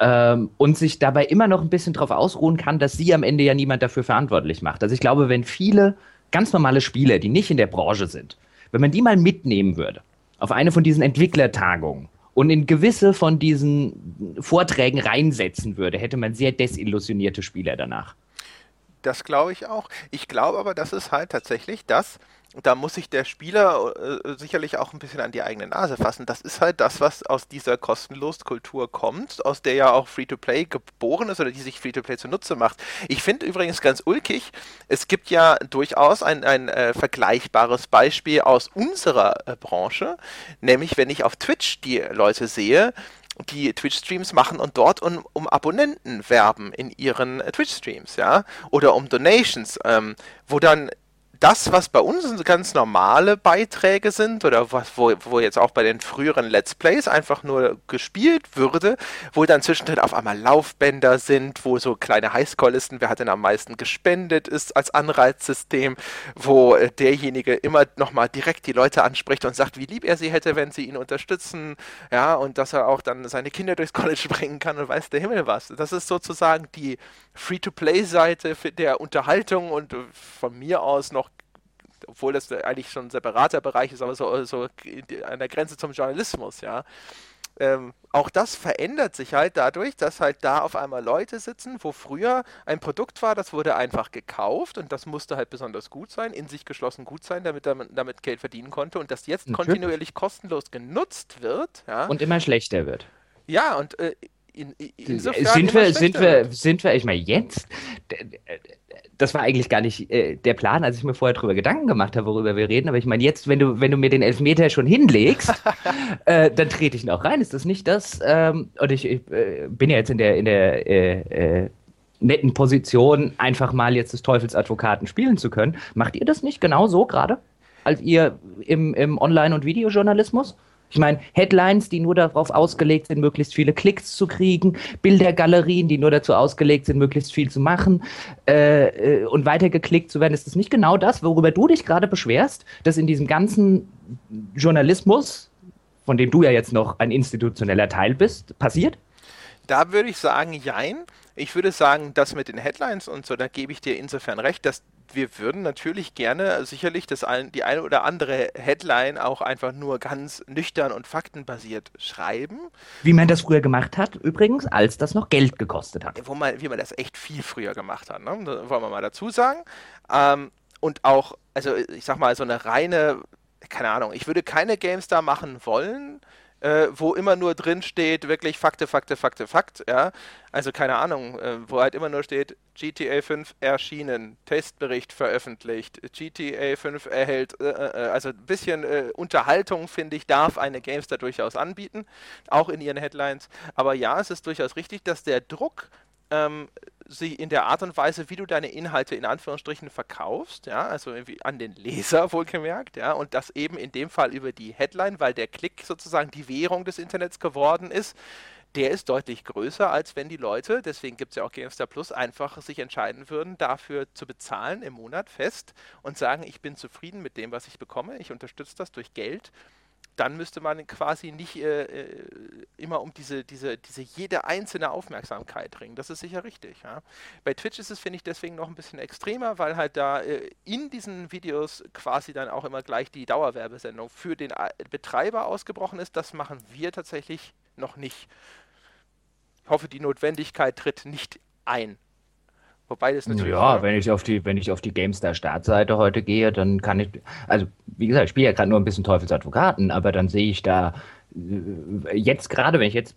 Ähm, und sich dabei immer noch ein bisschen darauf ausruhen kann, dass sie am Ende ja niemand dafür verantwortlich macht. Also ich glaube, wenn viele ganz normale Spieler, die nicht in der Branche sind, wenn man die mal mitnehmen würde auf eine von diesen Entwicklertagungen und in gewisse von diesen Vorträgen reinsetzen würde, hätte man sehr desillusionierte Spieler danach. Das glaube ich auch. Ich glaube aber, das ist halt tatsächlich das, da muss sich der Spieler äh, sicherlich auch ein bisschen an die eigene Nase fassen. Das ist halt das, was aus dieser Kostenlos-Kultur kommt, aus der ja auch Free-to-Play geboren ist oder die sich Free-to-Play zunutze macht. Ich finde übrigens ganz ulkig, es gibt ja durchaus ein, ein äh, vergleichbares Beispiel aus unserer äh, Branche, nämlich wenn ich auf Twitch die Leute sehe, die Twitch-Streams machen und dort um, um Abonnenten werben in ihren äh, Twitch-Streams, ja, oder um Donations, ähm, wo dann das, was bei uns ganz normale Beiträge sind oder was, wo, wo jetzt auch bei den früheren Let's Plays einfach nur gespielt würde, wo dann zwischendrin auf einmal Laufbänder sind, wo so kleine Highscore-Listen, wer hat denn am meisten gespendet, ist als Anreizsystem, wo derjenige immer nochmal direkt die Leute anspricht und sagt, wie lieb er sie hätte, wenn sie ihn unterstützen, ja, und dass er auch dann seine Kinder durchs College bringen kann und weiß der Himmel was. Das ist sozusagen die Free-to-Play-Seite der Unterhaltung und von mir aus noch obwohl das eigentlich schon ein separater Bereich ist, aber so, so an der Grenze zum Journalismus, ja. Ähm, auch das verändert sich halt dadurch, dass halt da auf einmal Leute sitzen, wo früher ein Produkt war, das wurde einfach gekauft und das musste halt besonders gut sein, in sich geschlossen gut sein, damit man damit Geld verdienen konnte und das jetzt Natürlich. kontinuierlich kostenlos genutzt wird. Ja. Und immer schlechter wird. Ja, und äh, in, insofern sind wir, sind wir, sind wir, ich meine, jetzt, das war eigentlich gar nicht äh, der Plan, als ich mir vorher darüber Gedanken gemacht habe, worüber wir reden. Aber ich meine, jetzt, wenn du, wenn du mir den Elfmeter schon hinlegst, äh, dann trete ich noch rein. Ist das nicht das? Ähm, und ich, ich äh, bin ja jetzt in der, in der äh, äh, netten Position, einfach mal jetzt des Teufelsadvokaten spielen zu können. Macht ihr das nicht genau so gerade? Als ihr im, im Online- und Videojournalismus? Ich meine, Headlines, die nur darauf ausgelegt sind, möglichst viele Klicks zu kriegen, Bildergalerien, die nur dazu ausgelegt sind, möglichst viel zu machen äh, äh, und weiter geklickt zu werden. Ist das nicht genau das, worüber du dich gerade beschwerst, dass in diesem ganzen Journalismus, von dem du ja jetzt noch ein institutioneller Teil bist, passiert? Da würde ich sagen, jein. Ich würde sagen, das mit den Headlines und so, da gebe ich dir insofern recht, dass wir würden natürlich gerne sicherlich das ein, die eine oder andere Headline auch einfach nur ganz nüchtern und faktenbasiert schreiben. Wie man das früher gemacht hat, übrigens, als das noch Geld gekostet hat. Wo man, wie man das echt viel früher gemacht hat, ne? Das wollen wir mal dazu sagen. Ähm, und auch, also ich sag mal, so eine reine, keine Ahnung, ich würde keine GameStar machen wollen, äh, wo immer nur drin steht, wirklich Fakte, Fakte, Fakte, Fakt, ja. Also keine Ahnung, äh, wo halt immer nur steht, GTA 5 erschienen, Testbericht veröffentlicht, GTA 5 erhält, äh, äh, also ein bisschen äh, Unterhaltung, finde ich, darf eine GameStar durchaus anbieten, auch in ihren Headlines. Aber ja, es ist durchaus richtig, dass der Druck ähm, sie in der Art und Weise, wie du deine Inhalte in Anführungsstrichen verkaufst, ja, also an den Leser wohlgemerkt, ja, und das eben in dem Fall über die Headline, weil der Klick sozusagen die Währung des Internets geworden ist, der ist deutlich größer, als wenn die Leute, deswegen gibt es ja auch GameStar Plus, einfach sich entscheiden würden, dafür zu bezahlen im Monat fest und sagen, ich bin zufrieden mit dem, was ich bekomme, ich unterstütze das durch Geld dann müsste man quasi nicht äh, äh, immer um diese, diese, diese jede einzelne Aufmerksamkeit ringen. Das ist sicher richtig. Ja. Bei Twitch ist es, finde ich, deswegen noch ein bisschen extremer, weil halt da äh, in diesen Videos quasi dann auch immer gleich die Dauerwerbesendung für den äh, Betreiber ausgebrochen ist. Das machen wir tatsächlich noch nicht. Ich hoffe, die Notwendigkeit tritt nicht ein. Wobei das natürlich. Ja, wenn ich auf die, wenn ich auf die GameStar Startseite heute gehe, dann kann ich, also wie gesagt, ich spiele ja gerade nur ein bisschen Teufelsadvokaten, aber dann sehe ich da äh, jetzt gerade, wenn ich jetzt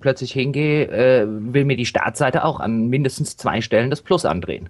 plötzlich hingehe, äh, will mir die Startseite auch an mindestens zwei Stellen das Plus andrehen.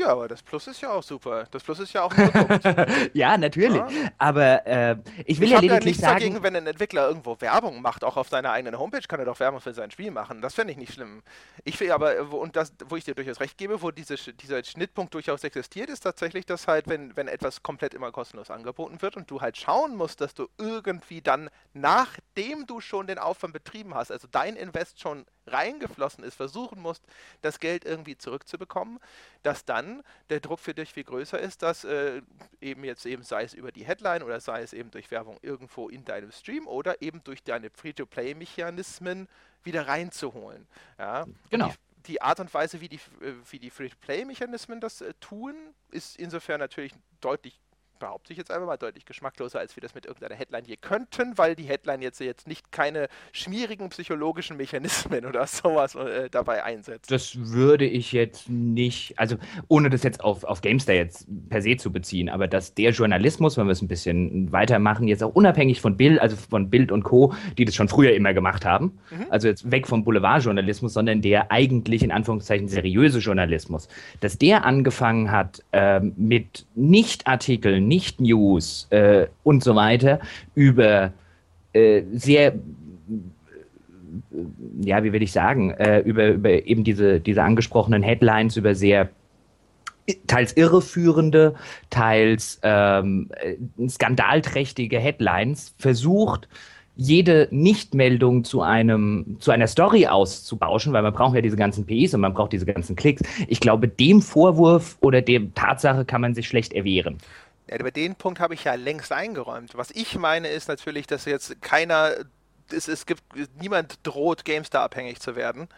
Ja, aber das Plus ist ja auch super. Das Plus ist ja auch ein Produkt. ja, natürlich. Ja. Aber äh, ich will ich ja lediglich ja nichts sagen... dagegen, wenn ein Entwickler irgendwo Werbung macht, auch auf seiner eigenen Homepage kann er doch Werbung für sein Spiel machen. Das fände ich nicht schlimm. Ich will aber, und das, wo ich dir durchaus recht gebe, wo diese, dieser Schnittpunkt durchaus existiert, ist tatsächlich, dass halt, wenn, wenn etwas komplett immer kostenlos angeboten wird und du halt schauen musst, dass du irgendwie dann, nachdem du schon den Aufwand betrieben hast, also dein Invest schon reingeflossen ist, versuchen musst, das Geld irgendwie zurückzubekommen, dass dann der Druck für dich viel größer ist, dass äh, eben jetzt eben sei es über die Headline oder sei es eben durch Werbung irgendwo in deinem Stream oder eben durch deine Free-to-Play-Mechanismen wieder reinzuholen. Ja? Genau. Die, Art und Weise, wie die, äh, wie die Free-to-Play-Mechanismen das äh, tun, ist insofern natürlich deutlich behaupte ich jetzt einfach mal, deutlich geschmackloser, als wir das mit irgendeiner Headline hier könnten, weil die Headline jetzt, jetzt nicht keine schmierigen psychologischen Mechanismen oder sowas äh, dabei einsetzt. Das würde ich jetzt nicht, also ohne das jetzt auf, auf GameStar jetzt per se zu beziehen, aber dass der Journalismus, wenn wir es ein bisschen weitermachen, jetzt auch unabhängig von Bild, also von Bild und Co., die das schon früher immer gemacht haben, mhm. also jetzt weg vom Boulevardjournalismus, sondern der eigentlich in Anführungszeichen seriöse Journalismus, dass der angefangen hat äh, mit Nicht-Artikeln, nicht-News äh, und so weiter über äh, sehr, ja, wie will ich sagen, äh, über, über eben diese, diese angesprochenen Headlines, über sehr teils irreführende, teils ähm, skandalträchtige Headlines versucht, jede Nichtmeldung zu einem zu einer Story auszubauschen, weil man braucht ja diese ganzen PIs und man braucht diese ganzen Klicks. Ich glaube, dem Vorwurf oder dem Tatsache kann man sich schlecht erwehren. Ja, über den Punkt habe ich ja längst eingeräumt. Was ich meine ist natürlich, dass jetzt keiner, es, es gibt, niemand droht, GameStar abhängig zu werden.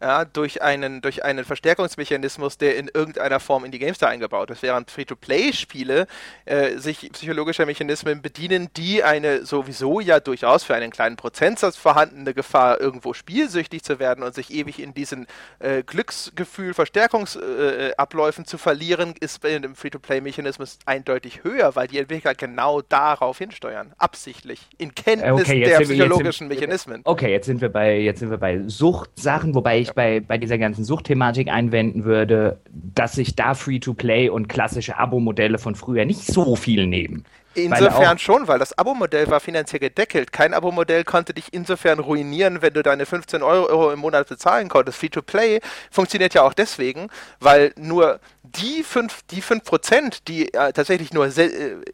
Ja, durch, einen, durch einen Verstärkungsmechanismus, der in irgendeiner Form in die GameStar eingebaut ist, während Free-to-Play-Spiele äh, sich psychologischer Mechanismen bedienen, die eine sowieso ja durchaus für einen kleinen Prozentsatz vorhandene Gefahr, irgendwo spielsüchtig zu werden und sich ewig in diesen äh, Glücksgefühl, Verstärkungsabläufen äh, zu verlieren, ist bei dem Free-to-Play-Mechanismus eindeutig höher, weil die Entwickler genau darauf hinsteuern, absichtlich, in Kenntnis Okay, der wir- psychologischen sind- Mechanismen. Okay, jetzt sind wir bei, jetzt sind wir bei Suchtsachen, wobei ich bei, bei dieser ganzen Suchtthematik einwenden würde, dass sich da Free-to-Play und klassische Abo-Modelle von früher nicht so viel nehmen. Weil Insofern auch- schon, weil das Abo-Modell war finanziell gedeckelt. Kein Abo-Modell konnte dich insofern ruinieren, wenn du deine 15 Euro im Monat bezahlen konntest. Free-to-Play funktioniert ja auch deswegen, weil nur die 5, die 5%, die äh, tatsächlich nur äh,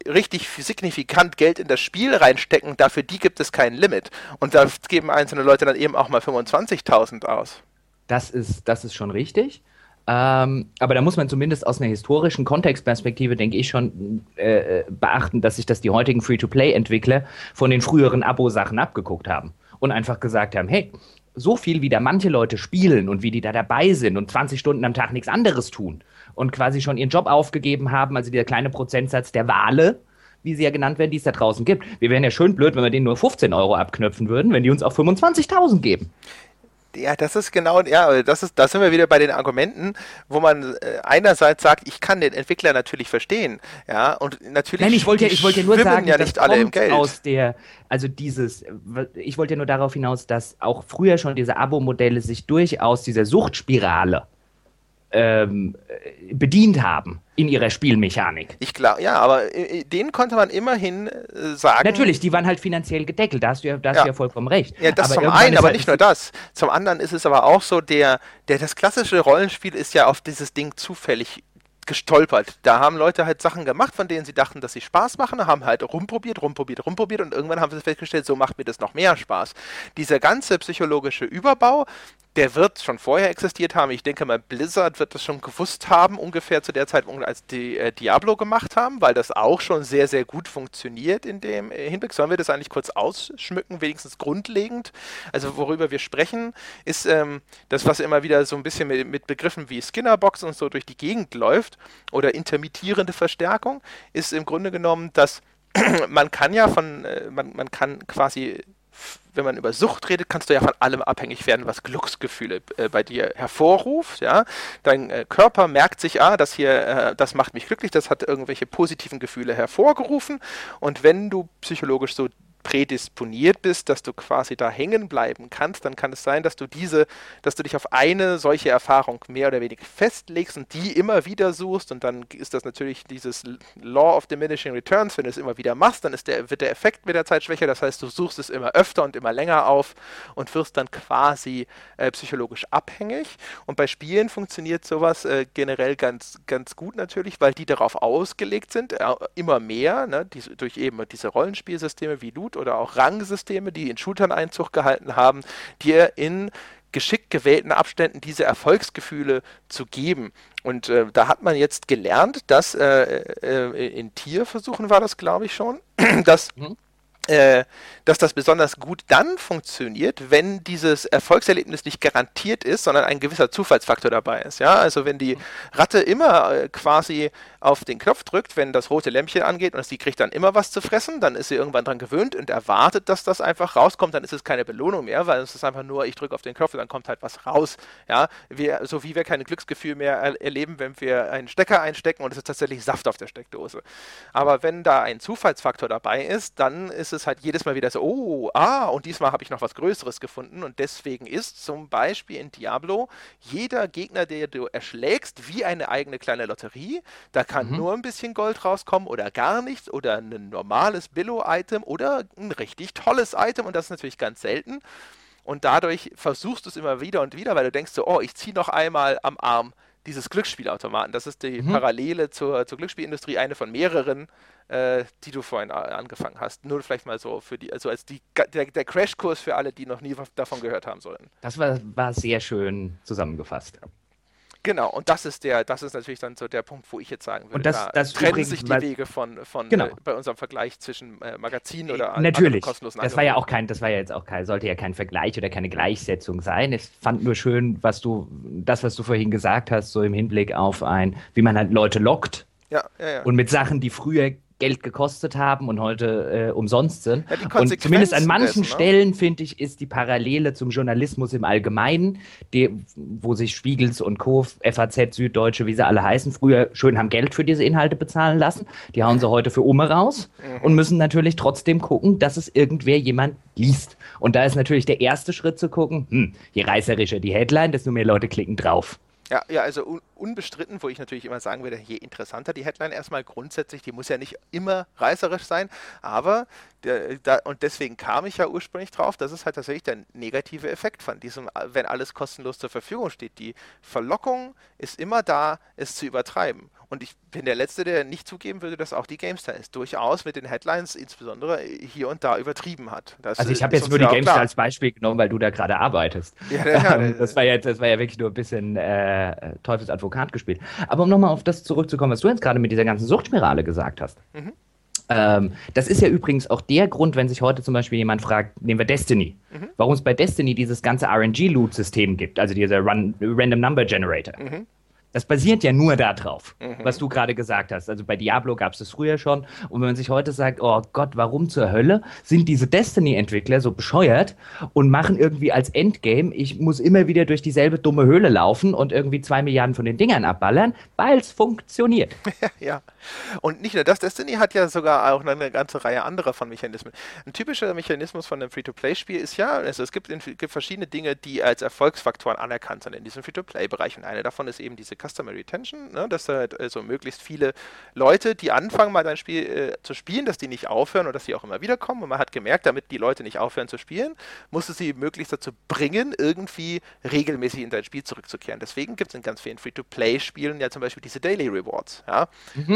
richtig signifikant Geld in das Spiel reinstecken, dafür die gibt es kein Limit. Und da geben einzelne Leute dann eben auch mal 25.000 aus. Das ist, das ist schon richtig. Ähm, aber da muss man zumindest aus einer historischen Kontextperspektive, denke ich, schon äh, äh, beachten, dass sich das die heutigen Free-to-Play-Entwickler von den früheren Abo-Sachen abgeguckt haben und einfach gesagt haben, hey, so viel wie da manche Leute spielen und wie die da dabei sind und 20 Stunden am Tag nichts anderes tun und quasi schon ihren Job aufgegeben haben, also dieser kleine Prozentsatz der Wale, wie sie ja genannt werden, die es da draußen gibt. Wir wären ja schön blöd, wenn wir denen nur 15 Euro abknöpfen würden, wenn die uns auch 25.000 geben. Ja, das ist genau, ja, das ist, da sind wir wieder bei den Argumenten, wo man äh, einerseits sagt, ich kann den Entwickler natürlich verstehen, ja, und natürlich Nein, ich wollte ja, ich wollte ja nur sagen, ja nicht alle im Geld. aus der, also dieses, ich wollte ja nur darauf hinaus, dass auch früher schon diese Abo-Modelle sich durchaus dieser Suchtspirale ähm, äh, bedient haben in ihrer Spielmechanik. Ich glaube, ja, aber äh, den konnte man immerhin äh, sagen. Natürlich, die waren halt finanziell gedeckelt, da hast du ja, da hast Ja. du ja vollkommen recht. Ja, das Aber zum einen, aber halt- nicht nur das. Zum anderen ist es aber auch so, der, der das klassische Rollenspiel ist ja auf dieses Ding zufällig gestolpert. Da haben Leute halt Sachen gemacht, von denen sie dachten, dass sie Spaß machen, haben halt rumprobiert, rumprobiert, rumprobiert und irgendwann haben sie festgestellt, so macht mir das noch mehr Spaß. Dieser ganze psychologische Überbau, der wird schon vorher existiert haben. Ich denke mal, Blizzard wird das schon gewusst haben, ungefähr zu der Zeit, als die äh, Diablo gemacht haben, weil das auch schon sehr, sehr gut funktioniert in dem äh, Hinblick. Sollen wir das eigentlich kurz ausschmücken, wenigstens grundlegend? Also worüber wir sprechen, ist ähm, das, was immer wieder so ein bisschen mit, mit Begriffen wie Skinnerbox und so durch die Gegend läuft oder intermittierende Verstärkung, ist im Grunde genommen, dass man kann ja von, äh, man, man kann quasi wenn man über Sucht redet, kannst du ja von allem abhängig werden, was Glücksgefühle äh, bei dir hervorruft. Ja? Dein äh, Körper merkt sich, ah, das hier, äh, das macht mich glücklich, das hat irgendwelche positiven Gefühle hervorgerufen. Und wenn du psychologisch so prädisponiert bist, dass du quasi da hängen bleiben kannst, dann kann es sein, dass du diese, dass du dich auf eine solche Erfahrung mehr oder weniger festlegst und die immer wieder suchst und dann ist das natürlich dieses Law of Diminishing Returns, wenn du es immer wieder machst, dann ist der, wird der Effekt mit der Zeit schwächer, das heißt, du suchst es immer öfter und immer länger auf und wirst dann quasi äh, psychologisch abhängig. Und bei Spielen funktioniert sowas äh, generell ganz, ganz gut natürlich, weil die darauf ausgelegt sind, äh, immer mehr, ne, diese, durch eben diese Rollenspielsysteme wie Loot oder auch Rangsysteme, die in Shootern Einzug gehalten haben, dir in geschickt gewählten Abständen diese Erfolgsgefühle zu geben. Und äh, da hat man jetzt gelernt, dass äh, äh, in Tierversuchen war das, glaube ich, schon, dass Mhm. äh, dass das besonders gut dann funktioniert, wenn dieses Erfolgserlebnis nicht garantiert ist, sondern ein gewisser Zufallsfaktor dabei ist. Ja, also wenn die Ratte immer äh, quasi auf den Knopf drückt, wenn das rote Lämpchen angeht und sie kriegt dann immer was zu fressen, dann ist sie irgendwann dran gewöhnt und erwartet, dass das einfach rauskommt, dann ist es keine Belohnung mehr, weil es ist einfach nur, ich drücke auf den Knopf und dann kommt halt was raus. Ja, wir, so wie wir kein Glücksgefühl mehr er erleben, wenn wir einen Stecker einstecken und es ist tatsächlich Saft auf der Steckdose. Aber wenn da ein Zufallsfaktor dabei ist, dann ist es halt jedes Mal wieder so, oh, ah, und diesmal habe ich noch was Größeres gefunden und deswegen ist zum Beispiel in Diablo jeder Gegner, der du erschlägst, wie eine eigene kleine Lotterie. Da kann Mhm. nur ein bisschen Gold rauskommen oder gar nichts oder ein normales Billo-Item oder ein richtig tolles Item und das ist natürlich ganz selten. Und dadurch versuchst du es immer wieder und wieder, weil du denkst so, oh, ich ziehe noch einmal am Arm dieses Glücksspielautomaten. Das ist die Mhm. Parallele zur, zur Glücksspielindustrie, eine von mehreren, äh, die du vorhin angefangen hast. Nur vielleicht mal so für die, also als die, der, der Crashkurs für alle, die noch nie davon gehört haben sollen. Das war, war sehr schön zusammengefasst. Genau, und das ist der, das ist natürlich dann so der Punkt, wo ich jetzt sagen würde, und das, da das trennen übrigens, sich die weil- Wege von, von Genau. äh, bei unserem Vergleich zwischen äh, Magazinen oder an- Natürlich. kostenlosen Das war ja auch kein, das war ja jetzt auch kein, sollte ja kein Vergleich oder keine Gleichsetzung sein. Ich fand nur schön, was du, das, was du vorhin gesagt hast, so im Hinblick auf ein, wie man halt Leute lockt Ja, ja, ja. und mit Sachen, die früher Geld gekostet haben und heute äh, umsonst sind. Ja, und zumindest an manchen dessen, ne? Stellen, finde ich, ist die Parallele zum Journalismus im Allgemeinen, die, wo sich Spiegels und Co., FAZ, Süddeutsche, wie sie alle heißen, früher schön haben Geld für diese Inhalte bezahlen lassen. Die hauen sie heute für Umme raus Mhm. und müssen natürlich trotzdem gucken, dass es irgendwer jemand liest. Und da ist natürlich der erste Schritt zu gucken, hm, je reißerischer die Headline, desto mehr Leute klicken drauf. Ja, ja, also un unbestritten, wo ich natürlich immer sagen würde, je interessanter die Headline erstmal grundsätzlich, die muss ja nicht immer reißerisch sein, aber der, da, und deswegen kam ich ja ursprünglich drauf, das ist halt tatsächlich der negative Effekt von diesem, wenn alles kostenlos zur Verfügung steht. Die Verlockung ist immer da, es zu übertreiben. Und ich bin der Letzte, der nicht zugeben würde, dass auch die GameStar es durchaus mit den Headlines insbesondere hier und da übertrieben hat. Das Also ich habe jetzt nur die ja GameStar klar. als Beispiel genommen, weil du da gerade arbeitest. Ja, ja, Ähm, das, war jetzt, das war ja wirklich nur ein bisschen äh, Teufelsadvokat gespielt. Aber um nochmal auf das zurückzukommen, was du jetzt gerade mit dieser ganzen Suchtspirale gesagt hast. Mhm. Ähm, das ist ja übrigens auch der Grund, wenn sich heute zum Beispiel jemand fragt, nehmen wir Destiny, Mhm. warum es bei Destiny dieses ganze RNG-Loot-System gibt, also dieser Run Random Number Generator. Mhm. Das basiert ja nur darauf, was du gerade gesagt hast. Also bei Diablo gab es das früher schon. Und wenn man sich heute sagt, oh Gott, warum zur Hölle sind diese Destiny-Entwickler so bescheuert und machen irgendwie als Endgame, ich muss immer wieder durch dieselbe dumme Höhle laufen und irgendwie zwei Milliarden von den Dingern abballern, weil es funktioniert. Ja, und nicht nur das, Destiny hat ja sogar auch eine ganze Reihe anderer von Mechanismen. Ein typischer Mechanismus von einem Free-to-Play-Spiel ist ja, also es gibt, in, gibt verschiedene Dinge, die als Erfolgsfaktoren anerkannt sind in diesem Free-to-Play-Bereich und eine davon ist eben diese Customer Retention, ne, dass halt also möglichst viele Leute, die anfangen mal dein Spiel äh, zu spielen, dass die nicht aufhören oder dass sie auch immer wieder kommen und man hat gemerkt, damit die Leute nicht aufhören zu spielen, musste sie möglichst dazu bringen, irgendwie regelmäßig in dein Spiel zurückzukehren. Deswegen gibt es in ganz vielen Free-to-Play-Spielen ja zum Beispiel diese Daily Rewards. Ja?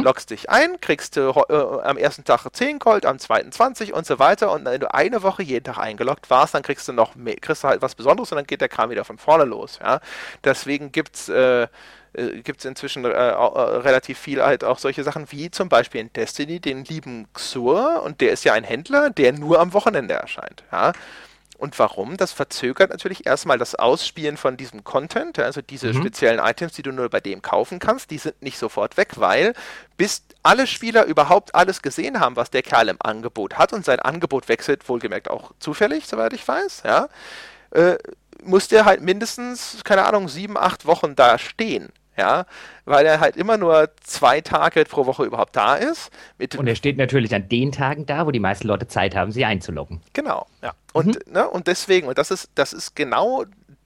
Loggst dich ein, kriegst du äh, am ersten Tag 10 Gold, am zweiten 20 und so weiter. Und wenn du eine Woche jeden Tag eingeloggt warst, dann kriegst du noch mehr, kriegst du halt was Besonderes und dann geht der Kram wieder von vorne los. Ja? Deswegen gibt es äh, gibt es inzwischen äh, äh, relativ viel halt auch solche Sachen wie zum Beispiel in Destiny den lieben Xur und der ist ja ein Händler, der nur am Wochenende erscheint. Ja? Und warum? Das verzögert natürlich erstmal das Ausspielen von diesem Content, also diese speziellen Items, die du nur bei dem kaufen kannst, die sind nicht sofort weg, weil bis alle Spieler überhaupt alles gesehen haben, was der Kerl im Angebot hat und sein Angebot wechselt, wohlgemerkt auch zufällig, soweit ich weiß, ja, äh, muss der halt mindestens, keine Ahnung, sieben, acht Wochen da stehen. Ja, weil er halt immer nur zwei Tage pro Woche überhaupt da ist. Und er steht natürlich an den Tagen da, wo die meisten Leute Zeit haben, sie einzuloggen. Genau, ja. Und, ne, und deswegen, und das ist, das ist genau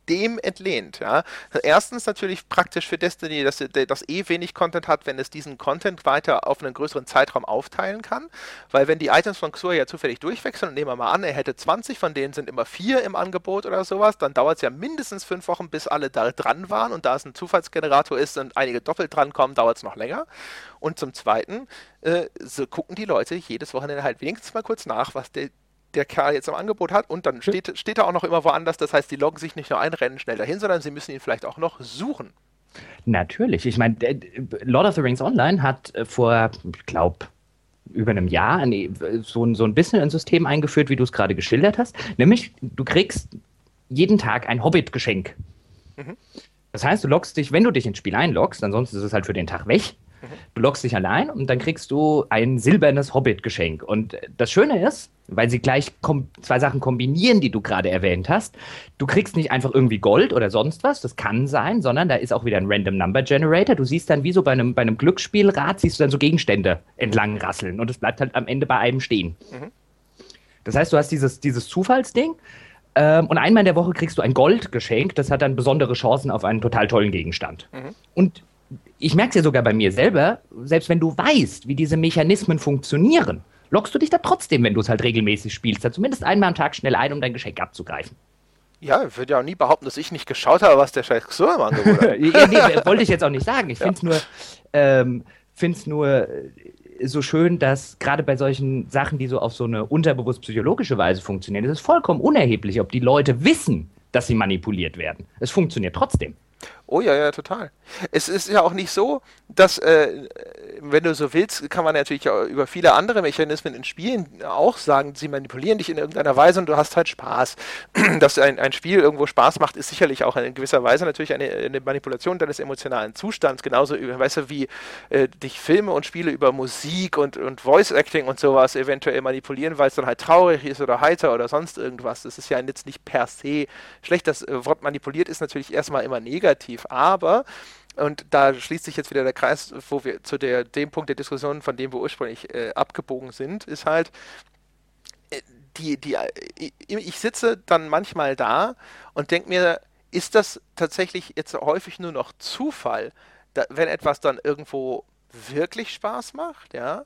dem entlehnt. Ja. Erstens natürlich praktisch für Destiny, dass das eh wenig Content hat, wenn es diesen Content weiter auf einen größeren Zeitraum aufteilen kann. Weil wenn die Items von Xur ja zufällig durchwechseln, und nehmen wir mal an, er hätte 20, von denen sind immer vier im Angebot oder sowas, dann dauert es ja mindestens fünf Wochen, bis alle da dran waren. Und da es ein Zufallsgenerator ist und einige doppelt dran kommen, dauert es noch länger. Und zum Zweiten, äh, so gucken die Leute jedes Wochenende halt wenigstens mal kurz nach, was der der Kerl jetzt im Angebot hat und dann steht, steht er auch noch immer woanders. Das heißt, die loggen sich nicht nur ein, rennen schnell dahin, sondern sie müssen ihn vielleicht auch noch suchen. Natürlich. Ich meine, Lord of the Rings Online hat äh, vor, ich glaube, über einem Jahr so, ein- so ein bisschen ein System eingeführt, wie du es gerade geschildert hast. Nämlich, du kriegst jeden Tag ein Hobbit-Geschenk. Das heißt, du loggst dich, wenn du dich ins Spiel einloggst, ansonsten ist es halt für den Tag weg. Du loggst dich allein und dann kriegst du ein silbernes Hobbit-Geschenk. Und das Schöne ist, weil sie gleich zwei Sachen kombinieren, die du gerade erwähnt hast, du kriegst nicht einfach irgendwie Gold oder sonst was, das kann sein, sondern da ist auch wieder ein Random Number Generator. Du siehst dann wie so bei einem, bei einem Glücksspielrad, siehst du dann so Gegenstände entlang rasseln und es bleibt halt am Ende bei einem stehen. Das heißt, du hast dieses, dieses Zufallsding ähm, und einmal in der Woche kriegst du ein Goldgeschenk, das hat dann besondere Chancen auf einen total tollen Gegenstand. Und ich merke es ja sogar bei mir selber, selbst wenn du weißt, wie diese Mechanismen funktionieren, lockst du dich da trotzdem, wenn du es halt regelmäßig spielst, da zumindest einmal am Tag schnell ein, um dein Geschenk abzugreifen. Ja, ich würde ja auch nie behaupten, dass ich nicht geschaut habe, was der scheiß Xur im Angebot hat. nee, wollte ich jetzt auch nicht sagen. Ich finde es nur, ähm, find's nur äh, so schön, dass gerade bei solchen Sachen, die so auf so eine unterbewusst psychologische Weise funktionieren, ist es vollkommen unerheblich, ob die Leute wissen, dass sie manipuliert werden. Es funktioniert trotzdem. Oh ja, ja, total. Es ist ja auch nicht so, dass, äh, wenn du so willst, kann man natürlich über viele andere Mechanismen in Spielen auch sagen, sie manipulieren dich in irgendeiner Weise und du hast halt Spaß. Dass ein, ein Spiel irgendwo Spaß macht, ist sicherlich auch in gewisser Weise natürlich eine, eine Manipulation deines emotionalen Zustands, genauso weißt du, wie äh, dich Filme und Spiele über Musik und, und Voice Acting und sowas eventuell manipulieren, weil es dann halt traurig ist oder heiter oder sonst irgendwas. Das ist ja jetzt nicht per se schlecht. Das äh, Wort manipuliert ist natürlich erstmal immer negativ, aber und da schließt sich jetzt wieder der Kreis, wo wir zu der, dem Punkt der Diskussion, von dem wir ursprünglich äh, abgebogen sind, ist halt, äh, die, die, ich, äh, ich sitze dann manchmal da und denke mir, ist das tatsächlich jetzt häufig nur noch Zufall, da, wenn etwas dann irgendwo wirklich Spaß macht, ja?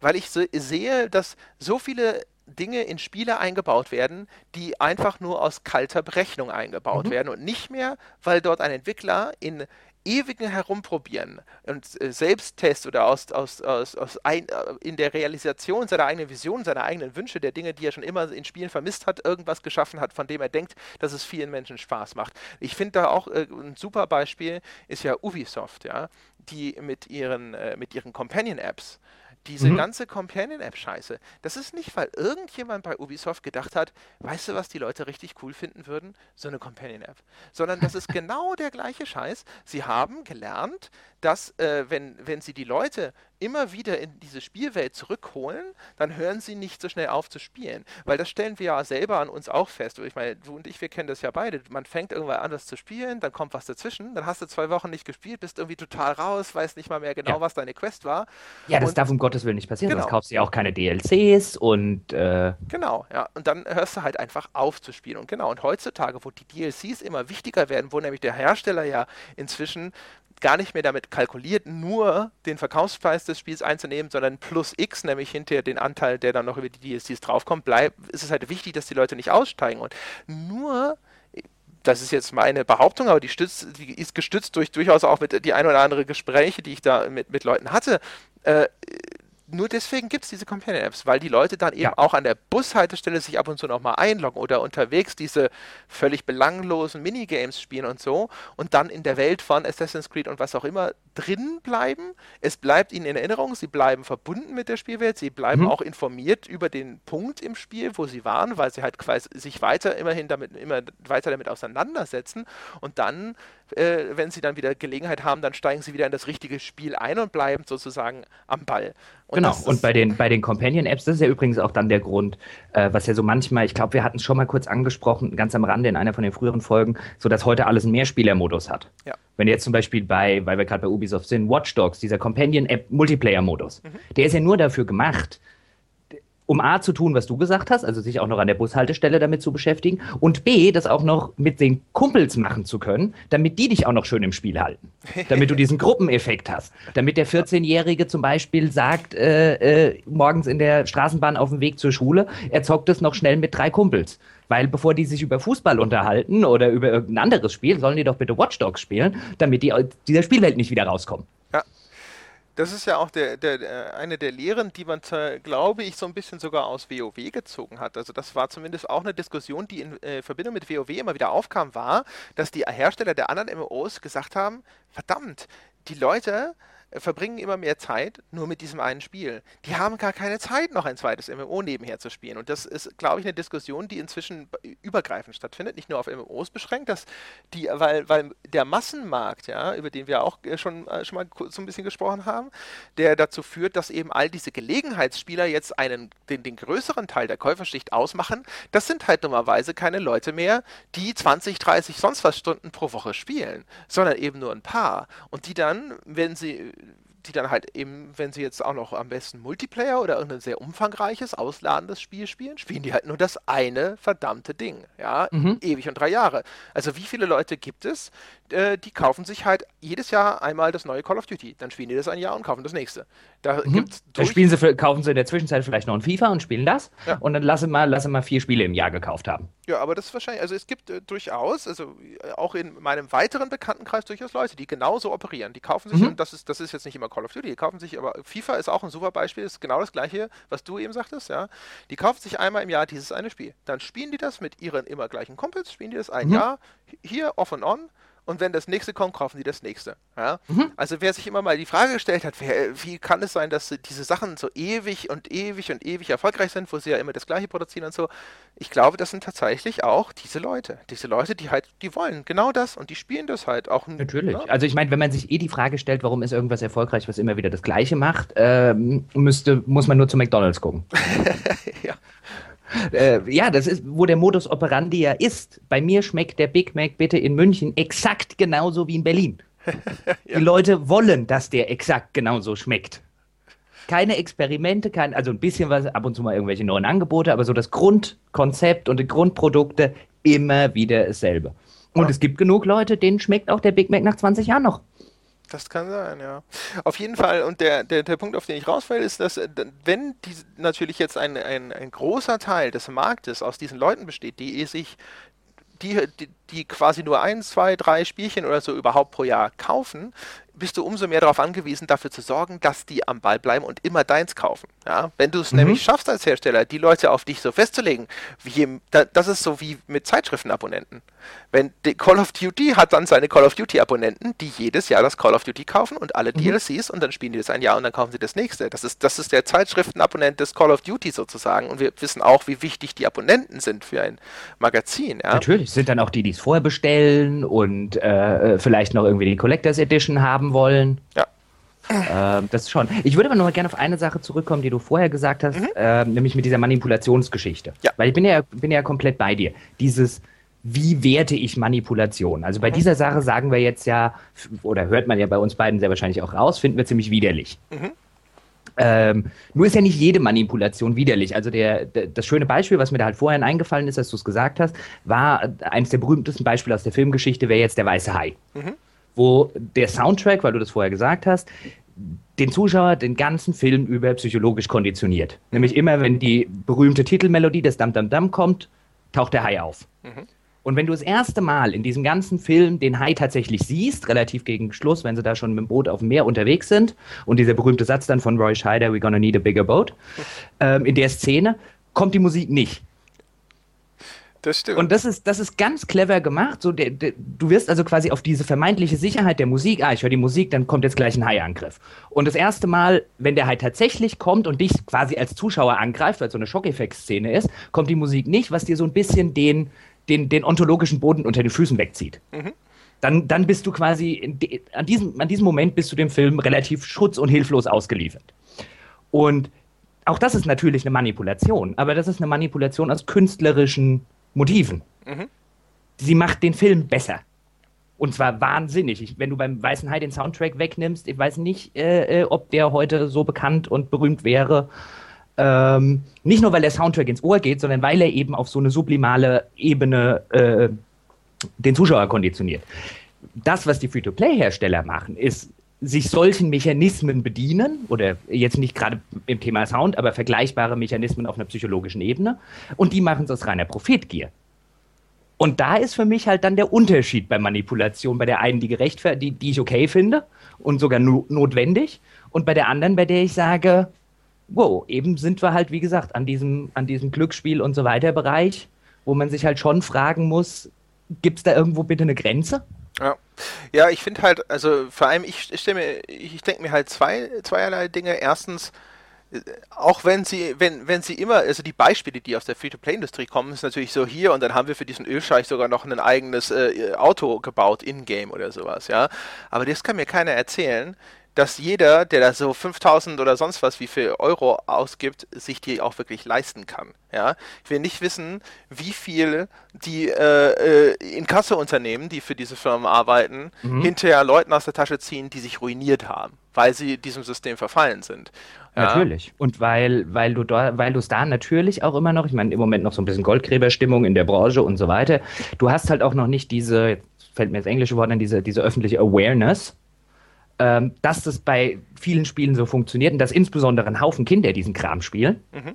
Weil ich so, sehe, dass so viele Dinge in Spiele eingebaut werden, die einfach nur aus kalter Berechnung eingebaut mhm. werden und nicht mehr, weil dort ein Entwickler in ewigen Herumprobieren und äh, Selbsttest oder aus, aus, aus, aus ein, äh, in der Realisation seiner eigenen Vision, seiner eigenen Wünsche, der Dinge, die er schon immer in Spielen vermisst hat, irgendwas geschaffen hat, von dem er denkt, dass es vielen Menschen Spaß macht. Ich finde da auch äh, ein super Beispiel ist ja Ubisoft, ja, die mit ihren, äh, mit ihren Companion-Apps diese mhm. ganze Companion-App-Scheiße, das ist nicht, weil irgendjemand bei Ubisoft gedacht hat, weißt du, was die Leute richtig cool finden würden? So eine Companion-App. Sondern das ist genau der gleiche Scheiß. Sie haben gelernt, dass, äh, wenn, wenn sie die Leute immer wieder in diese Spielwelt zurückholen, dann hören sie nicht so schnell auf zu spielen. Weil das stellen wir ja selber an uns auch fest. Ich meine, du und ich, wir kennen das ja beide. Man fängt irgendwann an, das zu spielen, dann kommt was dazwischen, dann hast du zwei Wochen nicht gespielt, bist irgendwie total raus, weißt nicht mal mehr genau, ja. was deine Quest war. Ja, das und, darf um Gottes Willen nicht passieren, genau. sonst kaufst du ja auch keine DLCs und. Äh genau, ja. Und dann hörst du halt einfach auf zu spielen. Und genau, und heutzutage, wo die DLCs immer wichtiger werden, wo nämlich der Hersteller ja inzwischen gar nicht mehr damit kalkuliert, nur den Verkaufspreis des Spiels einzunehmen, sondern plus X, nämlich hinterher den Anteil, der dann noch über die DLCs draufkommt, bleibt, ist es halt wichtig, dass die Leute nicht aussteigen. Und nur das ist jetzt meine Behauptung, aber die, stützt, die ist gestützt durch durchaus auch mit die ein oder andere Gespräche, die ich da mit, mit Leuten hatte. Äh, nur deswegen gibt es diese Companion-Apps, weil die Leute dann eben ja. auch an der Bushaltestelle sich ab und zu nochmal einloggen oder unterwegs diese völlig belanglosen Minigames spielen und so und dann in der Welt von Assassin's Creed und was auch immer drin bleiben. Es bleibt ihnen in Erinnerung, sie bleiben verbunden mit der Spielwelt, sie bleiben mhm. auch informiert über den Punkt im Spiel, wo sie waren, weil sie halt quasi sich weiter immerhin damit immer weiter damit auseinandersetzen und dann äh, wenn sie dann wieder Gelegenheit haben, dann steigen sie wieder in das richtige Spiel ein und bleiben sozusagen am Ball. Und genau, und bei den, bei den Companion-Apps, das ist ja übrigens auch dann der Grund, äh, was ja so manchmal, ich glaube, wir hatten es schon mal kurz angesprochen, ganz am Rande in einer von den früheren Folgen, so dass heute alles einen Mehrspieler-Modus hat. Ja. Wenn jetzt zum Beispiel bei, weil wir gerade bei Ubisoft sind, Watch Dogs, dieser Companion-App Multiplayer-Modus, mhm. der ist ja nur dafür gemacht, um A zu tun, was du gesagt hast, also sich auch noch an der Bushaltestelle damit zu beschäftigen und B, das auch noch mit den Kumpels machen zu können, damit die dich auch noch schön im Spiel halten. Damit du diesen Gruppeneffekt hast. Damit der 14-Jährige zum Beispiel sagt, äh, äh, morgens in der Straßenbahn auf dem Weg zur Schule, er zockt es noch schnell mit drei Kumpels. Weil bevor die sich über Fußball unterhalten oder über irgendein anderes Spiel, sollen die doch bitte Watch Dogs spielen, damit die dieser Spielwelt nicht wieder rauskommen. Ja, das ist ja auch der, der, eine der Lehren, die man, glaube ich, so ein bisschen sogar aus WoW gezogen hat. Also das war zumindest auch eine Diskussion, die in äh, Verbindung mit WoW immer wieder aufkam, war, dass die Hersteller der anderen MMOs gesagt haben, verdammt, die Leute verbringen immer mehr Zeit nur mit diesem einen Spiel. Die haben gar keine Zeit, noch ein zweites MMO nebenher zu spielen. Und das ist, glaube ich, eine Diskussion, die inzwischen übergreifend stattfindet, nicht nur auf MMOs beschränkt, dass die, weil, weil der Massenmarkt, ja, über den wir auch äh, schon, äh, schon mal so ein bisschen gesprochen haben, der dazu führt, dass eben all diese Gelegenheitsspieler jetzt einen, den, den größeren Teil der Käuferschicht ausmachen, das sind halt dummerweise keine Leute mehr, die 20, 30, sonst was Stunden pro Woche spielen, sondern eben nur ein paar. Und die dann, wenn sie die dann halt eben, wenn sie jetzt auch noch am besten Multiplayer oder irgendein sehr umfangreiches, ausladendes Spiel spielen, spielen die halt nur das eine verdammte Ding. Ja, mhm. ewig und drei Jahre. Also wie viele Leute gibt es, äh, die kaufen sich halt jedes Jahr einmal das neue Call of Duty. Dann spielen die das ein Jahr und kaufen das nächste. Da mhm. gibt's dann spielen sie, kaufen sie in der Zwischenzeit vielleicht noch ein FIFA und spielen das. Ja. Und dann lassen mal, lassen mal vier Spiele im Jahr gekauft haben. Ja, aber das ist wahrscheinlich, also es gibt äh, durchaus, also äh, auch in meinem weiteren Bekanntenkreis durchaus Leute, die genauso operieren. Die kaufen sich, mhm. und das ist, das ist jetzt nicht immer Call of Duty, die kaufen sich, aber FIFA ist auch ein super Beispiel, ist genau das gleiche, was du eben sagtest, ja. Die kaufen sich einmal im Jahr dieses eine Spiel. Dann spielen die das mit ihren immer gleichen Kumpels, spielen die das ein mhm. Jahr hier off and on und wenn das nächste kommt, kaufen sie das nächste. Ja? Mhm. Also wer sich immer mal die Frage gestellt hat, wer, wie kann es sein, dass diese Sachen so ewig und ewig und ewig erfolgreich sind, wo sie ja immer das gleiche produzieren und so, ich glaube, das sind tatsächlich auch diese Leute. Diese Leute, die halt, die wollen genau das und die spielen das halt auch. Natürlich. Ja? Also ich meine, wenn man sich eh die Frage stellt, warum ist irgendwas erfolgreich, was immer wieder das Gleiche macht, ähm, müsste, muss man nur zu McDonalds gucken. ja. Äh, ja, das ist, wo der Modus operandi ja ist. Bei mir schmeckt der Big Mac bitte in München exakt genauso wie in Berlin. ja. Die Leute wollen, dass der exakt genauso schmeckt. Keine Experimente, kein, also ein bisschen was, ab und zu mal irgendwelche neuen Angebote, aber so das Grundkonzept und die Grundprodukte immer wieder dasselbe. Und ja. es gibt genug Leute, denen schmeckt auch der Big Mac nach 20 Jahren noch. Das kann sein, ja. Auf jeden Fall, und der, der, der Punkt, auf den ich rausfälle, ist, dass äh, wenn die, natürlich jetzt ein, ein, ein großer Teil des Marktes aus diesen Leuten besteht, die sich die, die, die quasi nur ein, zwei, drei Spielchen oder so überhaupt pro Jahr kaufen, bist du umso mehr darauf angewiesen, dafür zu sorgen, dass die am Ball bleiben und immer deins kaufen. Ja? Wenn du es mhm. nämlich schaffst als Hersteller, die Leute auf dich so festzulegen, wie, das ist so wie mit Zeitschriftenabonnenten. Wenn Call of Duty hat dann seine Call of Duty Abonnenten, die jedes Jahr das Call of Duty kaufen und alle mhm. DLCs und dann spielen die das ein Jahr und dann kaufen sie das nächste. Das ist, das ist der Zeitschriftenabonnent des Call of Duty sozusagen und wir wissen auch, wie wichtig die Abonnenten sind für ein Magazin. Ja? Natürlich, sind dann auch die, die es vorher bestellen und äh, vielleicht noch irgendwie die Collectors Edition haben wollen. Ja. Ähm, das schon. Ich würde aber noch mal gerne auf eine Sache zurückkommen, die du vorher gesagt hast, mhm. äh, nämlich mit dieser Manipulationsgeschichte. Ja. Weil ich bin ja, bin ja komplett bei dir. Dieses, wie werte ich Manipulation? Also bei mhm. dieser Sache sagen wir jetzt ja, oder hört man ja bei uns beiden sehr wahrscheinlich auch raus, finden wir ziemlich widerlich. Mhm. Ähm, nur ist ja nicht jede Manipulation widerlich. Also der, der, das schöne Beispiel, was mir da halt vorhin eingefallen ist, als du es gesagt hast, war eines der berühmtesten Beispiele aus der Filmgeschichte, wäre jetzt der Weiße Hai. Mhm. Wo der Soundtrack, weil du das vorher gesagt hast, den Zuschauer den ganzen Film über psychologisch konditioniert. Nämlich immer, wenn die berühmte Titelmelodie des Dam Dam Dam kommt, taucht der Hai auf. Mhm. Und wenn du das erste Mal in diesem ganzen Film den Hai tatsächlich siehst, relativ gegen Schluss, wenn sie da schon mit dem Boot auf dem Meer unterwegs sind, und dieser berühmte Satz dann von Roy Scheider, we're gonna need a bigger boat, ähm, in der Szene kommt die Musik nicht. Das stimmt. Und das ist, das ist ganz clever gemacht. So, der, der, du wirst also quasi auf diese vermeintliche Sicherheit der Musik, ah, ich höre die Musik, dann kommt jetzt gleich ein Hai-Angriff. Und das erste Mal, wenn der Hai tatsächlich kommt und dich quasi als Zuschauer angreift, weil es so eine Schockeffekt-Szene ist, kommt die Musik nicht, was dir so ein bisschen den, den, den ontologischen Boden unter den Füßen wegzieht. Mhm. Dann, dann bist du quasi, an diesem, an diesem Moment bist du dem Film relativ schutz- und hilflos ausgeliefert. Und auch das ist natürlich eine Manipulation, aber das ist eine Manipulation aus künstlerischen Motiven. Mhm. Sie macht den Film besser. Und zwar wahnsinnig. Ich, wenn du beim Weißen Hai den Soundtrack wegnimmst, ich weiß nicht, äh, äh ob der heute so bekannt und berühmt wäre. Ähm, nicht nur, weil der Soundtrack ins Ohr geht, sondern weil er eben auf so eine sublimale Ebene äh, den Zuschauer konditioniert. Das, was die Free-to-Play-Hersteller machen, ist sich solchen Mechanismen bedienen, oder jetzt nicht gerade im Thema Sound, aber vergleichbare Mechanismen auf einer psychologischen Ebene, und die machen es aus reiner Profitgier. Und da ist für mich halt dann der Unterschied bei Manipulation, bei der einen, die gerechtfertigt, die, die ich okay finde und sogar no notwendig, und bei der anderen, bei der ich sage, wow, eben sind wir halt, wie gesagt, an diesem, an diesem Glücksspiel und so weiter Bereich, wo man sich halt schon fragen muss, gibt es da irgendwo bitte eine Grenze? Ja. Ja, ich finde halt, also vor allem, ich, ich ich denke mir halt zwei, zweierlei Dinge. Erstens, äh, auch wenn sie, wenn, wenn sie immer, also die Beispiele, die aus der Free-to-Play-Industrie kommen, ist natürlich so hier und dann haben wir für diesen Ölscheich sogar noch ein eigenes äh, Auto gebaut, in-game oder sowas, ja. Aber das kann mir keiner erzählen, dass jeder, der da so 5000 oder sonst was wie viel Euro ausgibt, sich die auch wirklich leisten kann. Ja, ich will nicht wissen, wie viel die äh, äh, Inkasso-Unternehmen, die für diese Firmen arbeiten, mhm. hinterher Leuten aus der Tasche ziehen, die sich ruiniert haben, weil sie diesem System verfallen sind. Ja. Natürlich. Und weil, weil du da, weil du es da natürlich auch immer noch, ich meine, im Moment noch so ein bisschen Goldgräberstimmung in der Branche und so weiter. Du hast halt auch noch nicht diese, fällt mir das englische Wort an, diese, diese öffentliche Awareness ähm, dass das bei vielen Spielen so funktioniert und dass insbesondere ein Haufen Kinder diesen Kram spielen. Mhm.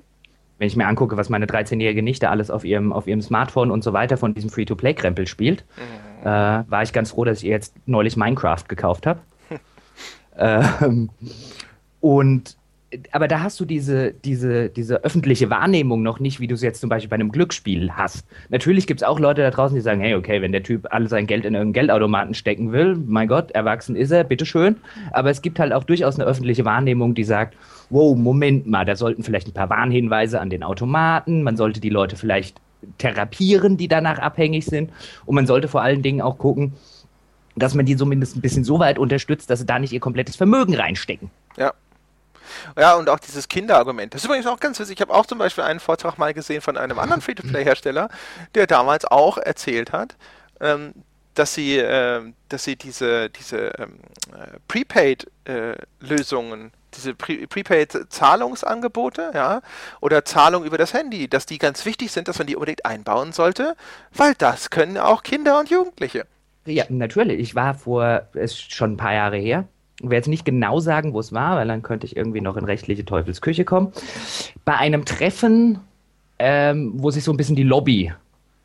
Wenn ich mir angucke, was meine 13-jährige Nichte alles auf ihrem, auf ihrem Smartphone und so weiter von diesem Free-to-Play-Krempel spielt, mhm. äh, war ich ganz froh, dass ich ihr jetzt neulich Minecraft gekauft habe. ähm, und aber da hast du diese, diese, diese öffentliche Wahrnehmung noch nicht, wie du es jetzt zum Beispiel bei einem Glücksspiel hast. Natürlich gibt es auch Leute da draußen, die sagen, hey, okay, wenn der Typ all sein Geld in irgendeinen Geldautomaten stecken will, mein Gott, erwachsen ist er, bitteschön. Aber es gibt halt auch durchaus eine öffentliche Wahrnehmung, die sagt, wow, Moment mal, da sollten vielleicht ein paar Warnhinweise an den Automaten, man sollte die Leute vielleicht therapieren, die danach abhängig sind. Und man sollte vor allen Dingen auch gucken, dass man die zumindest ein bisschen so weit unterstützt, dass sie da nicht ihr komplettes Vermögen reinstecken. Ja. Ja, und auch dieses Kinderargument. Das ist übrigens auch ganz witzig. Ich habe auch zum Beispiel einen Vortrag mal gesehen von einem anderen Free-to-Play-Hersteller, der damals auch erzählt hat, ähm, dass sie, äh, dass sie diese, diese ähm, äh, Prepaid-Lösungen, äh, diese Pre Prepaid-Zahlungsangebote, ja, oder Zahlung über das Handy, dass die ganz wichtig sind, dass man die unbedingt einbauen sollte, weil das können auch Kinder und Jugendliche. Ja, natürlich. Ich war vor, ist schon ein paar Jahre her. Ich werde jetzt nicht genau sagen, wo es war, weil dann könnte ich irgendwie noch in rechtliche Teufelsküche kommen. Bei einem Treffen, ähm, wo sich so ein bisschen die Lobby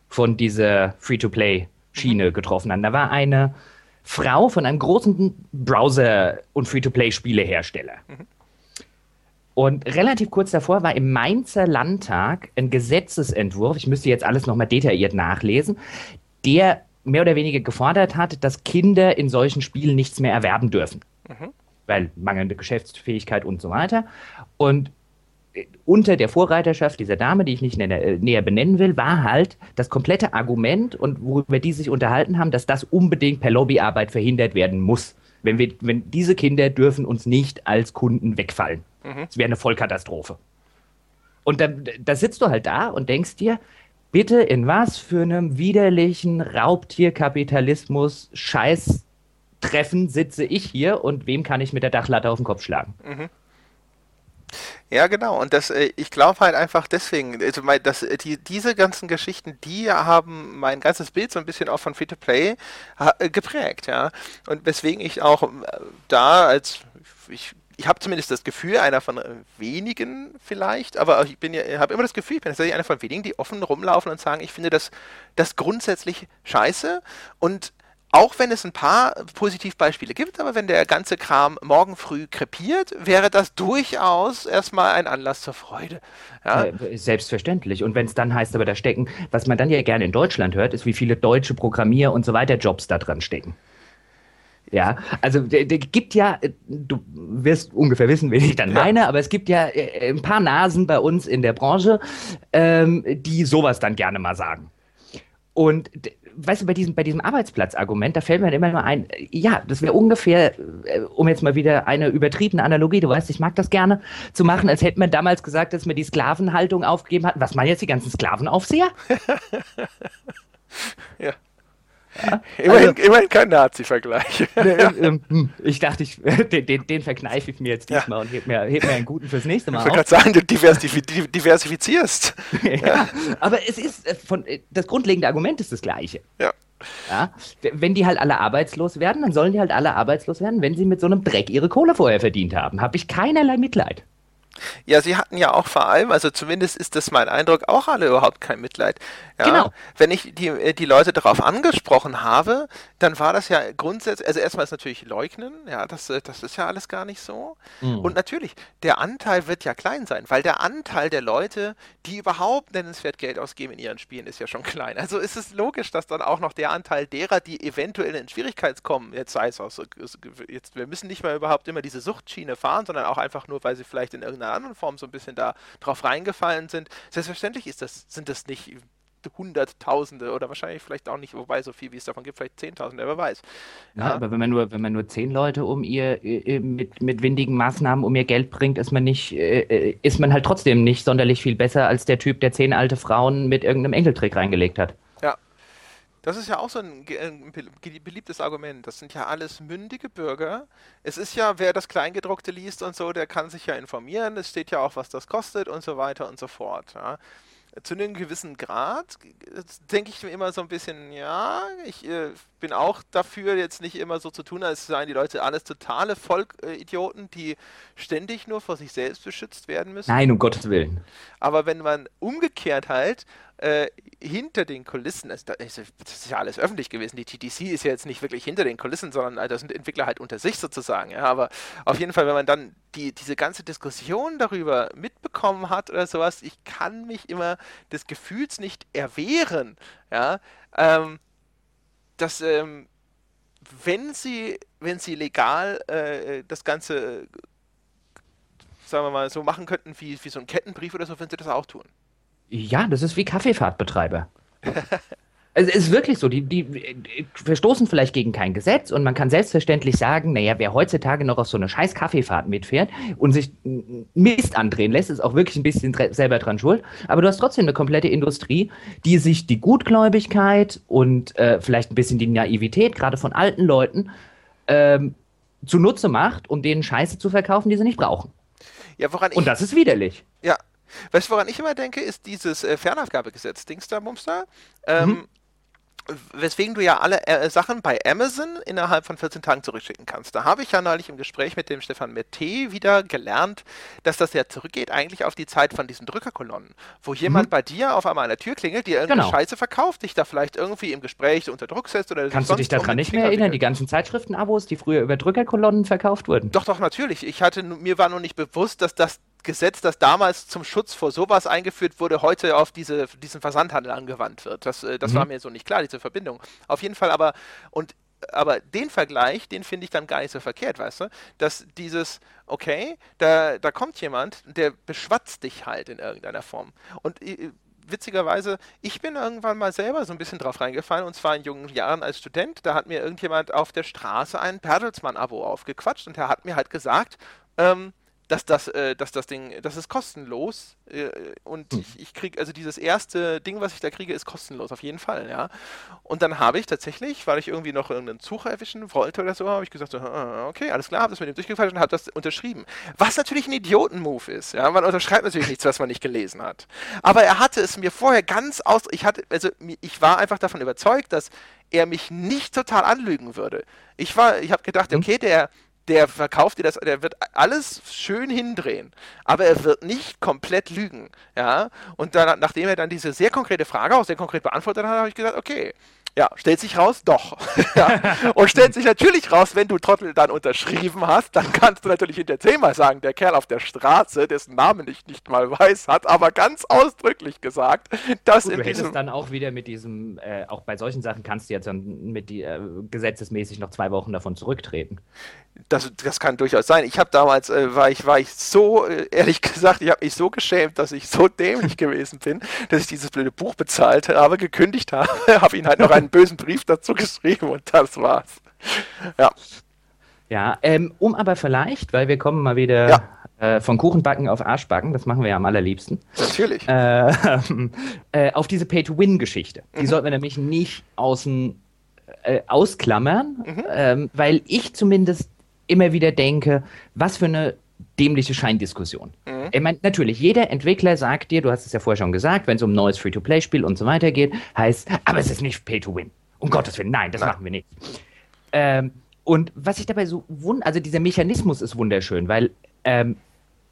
von dieser Free-to-Play-Schiene getroffen hat. Da war eine Frau von einem großen Browser- und Free-to-Play-Spielehersteller. Mhm. Und relativ kurz davor war im Mainzer Landtag ein Gesetzesentwurf, ich müsste jetzt alles nochmal detailliert nachlesen, der mehr oder weniger gefordert hat, dass Kinder in solchen Spielen nichts mehr erwerben dürfen. Mhm. Weil mangelnde Geschäftsfähigkeit und so weiter. Und äh, unter der Vorreiterschaft dieser Dame, die ich nicht näher, äh, näher benennen will, war halt das komplette Argument und worüber die sich unterhalten haben, dass das unbedingt per Lobbyarbeit verhindert werden muss. Wenn, wir, wenn diese Kinder dürfen uns nicht als Kunden wegfallen. Es mhm. wäre eine Vollkatastrophe. Und dann da sitzt du halt da und denkst dir, bitte in was für einem widerlichen Raubtierkapitalismus Scheißtreffen sitze ich hier und wem kann ich mit der Dachlatte auf den Kopf schlagen? Mhm. Ja, genau. Und das, äh, ich glaube halt einfach deswegen, also dass äh, die, diese ganzen Geschichten, die haben mein ganzes Bild so ein bisschen auch von Free to Play äh, geprägt, ja. Und weswegen ich auch da als ich ich habe zumindest das Gefühl, einer von wenigen vielleicht, aber ich bin ja, habe immer das Gefühl, ich bin tatsächlich einer von wenigen, die offen rumlaufen und sagen, ich finde das, das grundsätzlich scheiße und auch wenn es ein paar Positivbeispiele gibt, aber wenn der ganze Kram morgen früh krepiert, wäre das durchaus erstmal ein Anlass zur Freude. Ja? Äh, selbstverständlich. Und wenn es dann heißt, aber da stecken, was man dann ja gerne in Deutschland hört, ist, wie viele deutsche Programmier und so weiter Jobs da dran stecken. Ja, also der, der, gibt ja, äh, du wirst ungefähr wissen, wen ich dann meine, aber es gibt ja äh, ein paar Nasen bei uns in der Branche, ähm, die sowas dann gerne mal sagen. Und weißt du, bei diesem, bei diesem Arbeitsplatzargument, da fällt mir immer nur ein, ja, das wäre ungefähr, äh, um jetzt mal wieder eine übertriebene Analogie, du weißt, ich mag das gerne, zu machen, als hätte man damals gesagt, dass man die Sklavenhaltung aufgegeben hat. Was meinen jetzt die ganzen Sklavenaufseher? ja. Ja? Immerhin, also, immerhin kein Nazi-Vergleich. Ne, ähm, hm, ich dachte, ich, den, den, den verkneife ich mir jetzt diesmal ja. und heb mir, heb mir einen guten fürs nächste Mal Ich wollte gerade sagen, du diversif diversifizierst. ja, aber es ist, äh, von, äh, das grundlegende Argument ist das gleiche. Ja. Ja, wenn die halt alle arbeitslos werden, dann sollen die halt alle arbeitslos werden, wenn sie mit so einem Dreck ihre Kohle vorher verdient haben. Habe ich keinerlei Mitleid. Ja, sie hatten ja auch vor allem, also zumindest ist das mein Eindruck, auch alle überhaupt kein Mitleid. Ja, genau. Wenn ich die, äh, die Leute darauf angesprochen habe, dann war das ja grundsätzlich, also erstmal ist natürlich leugnen, ja, das, äh, das ist ja alles gar nicht so. Mhm. Und natürlich, der Anteil wird ja klein sein, weil der Anteil der Leute, die überhaupt nennenswert Geld ausgeben in ihren Spielen, ist ja schon klein. Also ist es logisch, dass dann auch noch der Anteil derer, die eventuell in Schwierigkeiten kommen, jetzt sei es auch so, jetzt, wir müssen nicht mal überhaupt immer diese Suchtschiene fahren, sondern auch einfach nur, weil sie vielleicht in irgendeiner anderen Form so ein bisschen da drauf reingefallen sind. Selbstverständlich ist das, sind das nicht Hunderttausende oder wahrscheinlich vielleicht auch nicht, wobei so viel wie es davon gibt, vielleicht Zehntausende, wer weiß. Ja, ja, aber wenn man nur, wenn man nur zehn Leute um ihr äh, mit, mit windigen Maßnahmen um ihr Geld bringt, ist man nicht, äh, äh, ist man halt trotzdem nicht sonderlich viel besser als der Typ, der zehn alte Frauen mit irgendeinem Enkeltrick reingelegt hat. Das ist ja auch so ein, ein, beliebtes Argument. Das sind ja alles mündige Bürger. Es ist ja, wer das Kleingedruckte liest und so, der kann sich ja informieren. Es steht ja auch, was das kostet und so weiter und so fort. Ja zu einem gewissen Grad denke ich mir immer so ein bisschen, ja, ich äh, bin auch dafür, jetzt nicht immer so zu tun, als seien die Leute alles totale Volkidioten, die ständig nur vor sich selbst beschützt werden müssen. Nein, um Gottes Willen. Aber wenn man umgekehrt halt äh, hinter den Kulissen, also das ist ja alles öffentlich gewesen, die TTC ist ja jetzt nicht wirklich hinter den Kulissen, sondern äh, das sind Entwickler halt unter sich sozusagen, ja, aber auf jeden Fall, wenn man dann die, diese ganze Diskussion darüber mitbekommen hat oder sowas, ich kann mich immer des Gefühls nicht erwehren, ja, ähm, dass, ähm, wenn sie, wenn sie legal äh, das Ganze, sagen wir mal, so machen könnten wie, wie so ein Kettenbrief oder so, würden sie das auch tun. Ja, das ist wie Kaffeefahrtbetreiber. Es ist wirklich so, die, die, verstoßen vielleicht gegen kein Gesetz und man kann selbstverständlich sagen, naja, wer heutzutage noch auf so eine scheiß Kaffeefahrt mitfährt und sich Mist andrehen lässt, ist auch wirklich ein bisschen selber dran schuld. Aber du hast trotzdem eine komplette Industrie, die sich die Gutgläubigkeit und äh, vielleicht ein bisschen die Naivität, gerade von alten Leuten, ähm, zunutze macht, um denen Scheiße zu verkaufen, die sie nicht brauchen. Ja, und das ist widerlich. Ja, Weißt du, woran ich immer denke, ist dieses äh, Fernabgabegesetz, Dings da, da. Ähm, mhm weswegen du ja alle äh, Sachen bei Amazon innerhalb von 14 Tagen zurückschicken kannst. Da habe ich ja neulich im Gespräch mit dem Stefan Mette wieder gelernt, dass das ja zurückgeht eigentlich auf die Zeit von diesen Drückerkolonnen, wo jemand mhm. bei dir auf einmal an der Tür klingelt, dir irgendeine genau. Scheiße verkauft, dich da vielleicht irgendwie im Gespräch unter Druck setzt oder Kannst du dich daran nicht mehr erinnern, die ganzen Zeitschriften-Abos, die früher über Drückerkolonnen verkauft wurden? Doch, doch, natürlich. Ich hatte, mir war nur nicht bewusst, dass das Gesetz, das damals zum Schutz vor sowas eingeführt wurde, heute auf diese, diesen Versandhandel angewandt wird. Das, äh, das mhm. war mir so nicht klar, diese Verbindung. Auf jeden Fall aber, und aber den Vergleich, den finde ich dann gar nicht so verkehrt, weißt du? Dass dieses, okay, da, da kommt jemand, der beschwatzt dich halt in irgendeiner Form. Und äh, witzigerweise, ich bin irgendwann mal selber so ein bisschen drauf reingefallen, und zwar in jungen Jahren als Student. Da hat mir irgendjemand auf der Straße ein Bertelsmann-Abo aufgequatscht und der hat mir halt gesagt, ähm, dass das, äh, dass das Ding, das ist kostenlos äh, und hm. ich, ich kriege, also dieses erste Ding, was ich da kriege, ist kostenlos, auf jeden Fall, ja. Und dann habe ich tatsächlich, weil ich irgendwie noch irgendeinen Zug erwischen wollte oder so, habe ich gesagt, so, okay, alles klar, habe das mit dem durchgefallen und habe das unterschrieben. Was natürlich ein Idioten-Move ist, ja. Man unterschreibt natürlich nichts, was man nicht gelesen hat. Aber er hatte es mir vorher ganz aus, ich hatte, also ich war einfach davon überzeugt, dass er mich nicht total anlügen würde. Ich war, ich habe gedacht, hm. okay, der der verkauft dir das, der wird alles schön hindrehen, aber er wird nicht komplett lügen, ja. Und dann, nachdem er dann diese sehr konkrete Frage auch sehr konkret beantwortet hat, habe ich gesagt, okay, ja, stellt sich raus, doch. ja. Und stellt sich natürlich raus, wenn du Trottel dann unterschrieben hast, dann kannst du natürlich hinter zehnmal sagen, der Kerl auf der Straße, dessen Namen ich nicht mal weiß, hat aber ganz ausdrücklich gesagt, dass Gut, in du diesem... dann auch wieder mit diesem, äh, auch bei solchen Sachen kannst du jetzt dann mit die, äh, gesetzesmäßig noch zwei Wochen davon zurücktreten. Das, das kann durchaus sein. Ich habe damals, äh, war, ich, war ich so, äh, ehrlich gesagt, ich habe mich so geschämt, dass ich so dämlich gewesen bin, dass ich dieses blöde Buch bezahlt habe, gekündigt habe, habe ihn halt noch einen einen bösen Brief dazu geschrieben und das war's. Ja. Ja, ähm, um aber vielleicht, weil wir kommen mal wieder ja. äh, von Kuchenbacken auf Arschbacken, das machen wir ja am allerliebsten. Natürlich. Äh, äh, auf diese Pay-to-Win-Geschichte. Die mhm. sollten wir nämlich nicht außen äh, ausklammern, mhm. ähm, weil ich zumindest immer wieder denke, was für eine dämliche Scheindiskussion. Mhm. Ich meine, natürlich, jeder Entwickler sagt dir, du hast es ja vorher schon gesagt, wenn es um ein neues Free-to-Play-Spiel und so weiter geht, heißt, aber es ist nicht Pay-to-Win. Um Gottes Willen, nein, das nein. machen wir nicht. Ähm, und was ich dabei so wundere, also dieser Mechanismus ist wunderschön, weil ähm,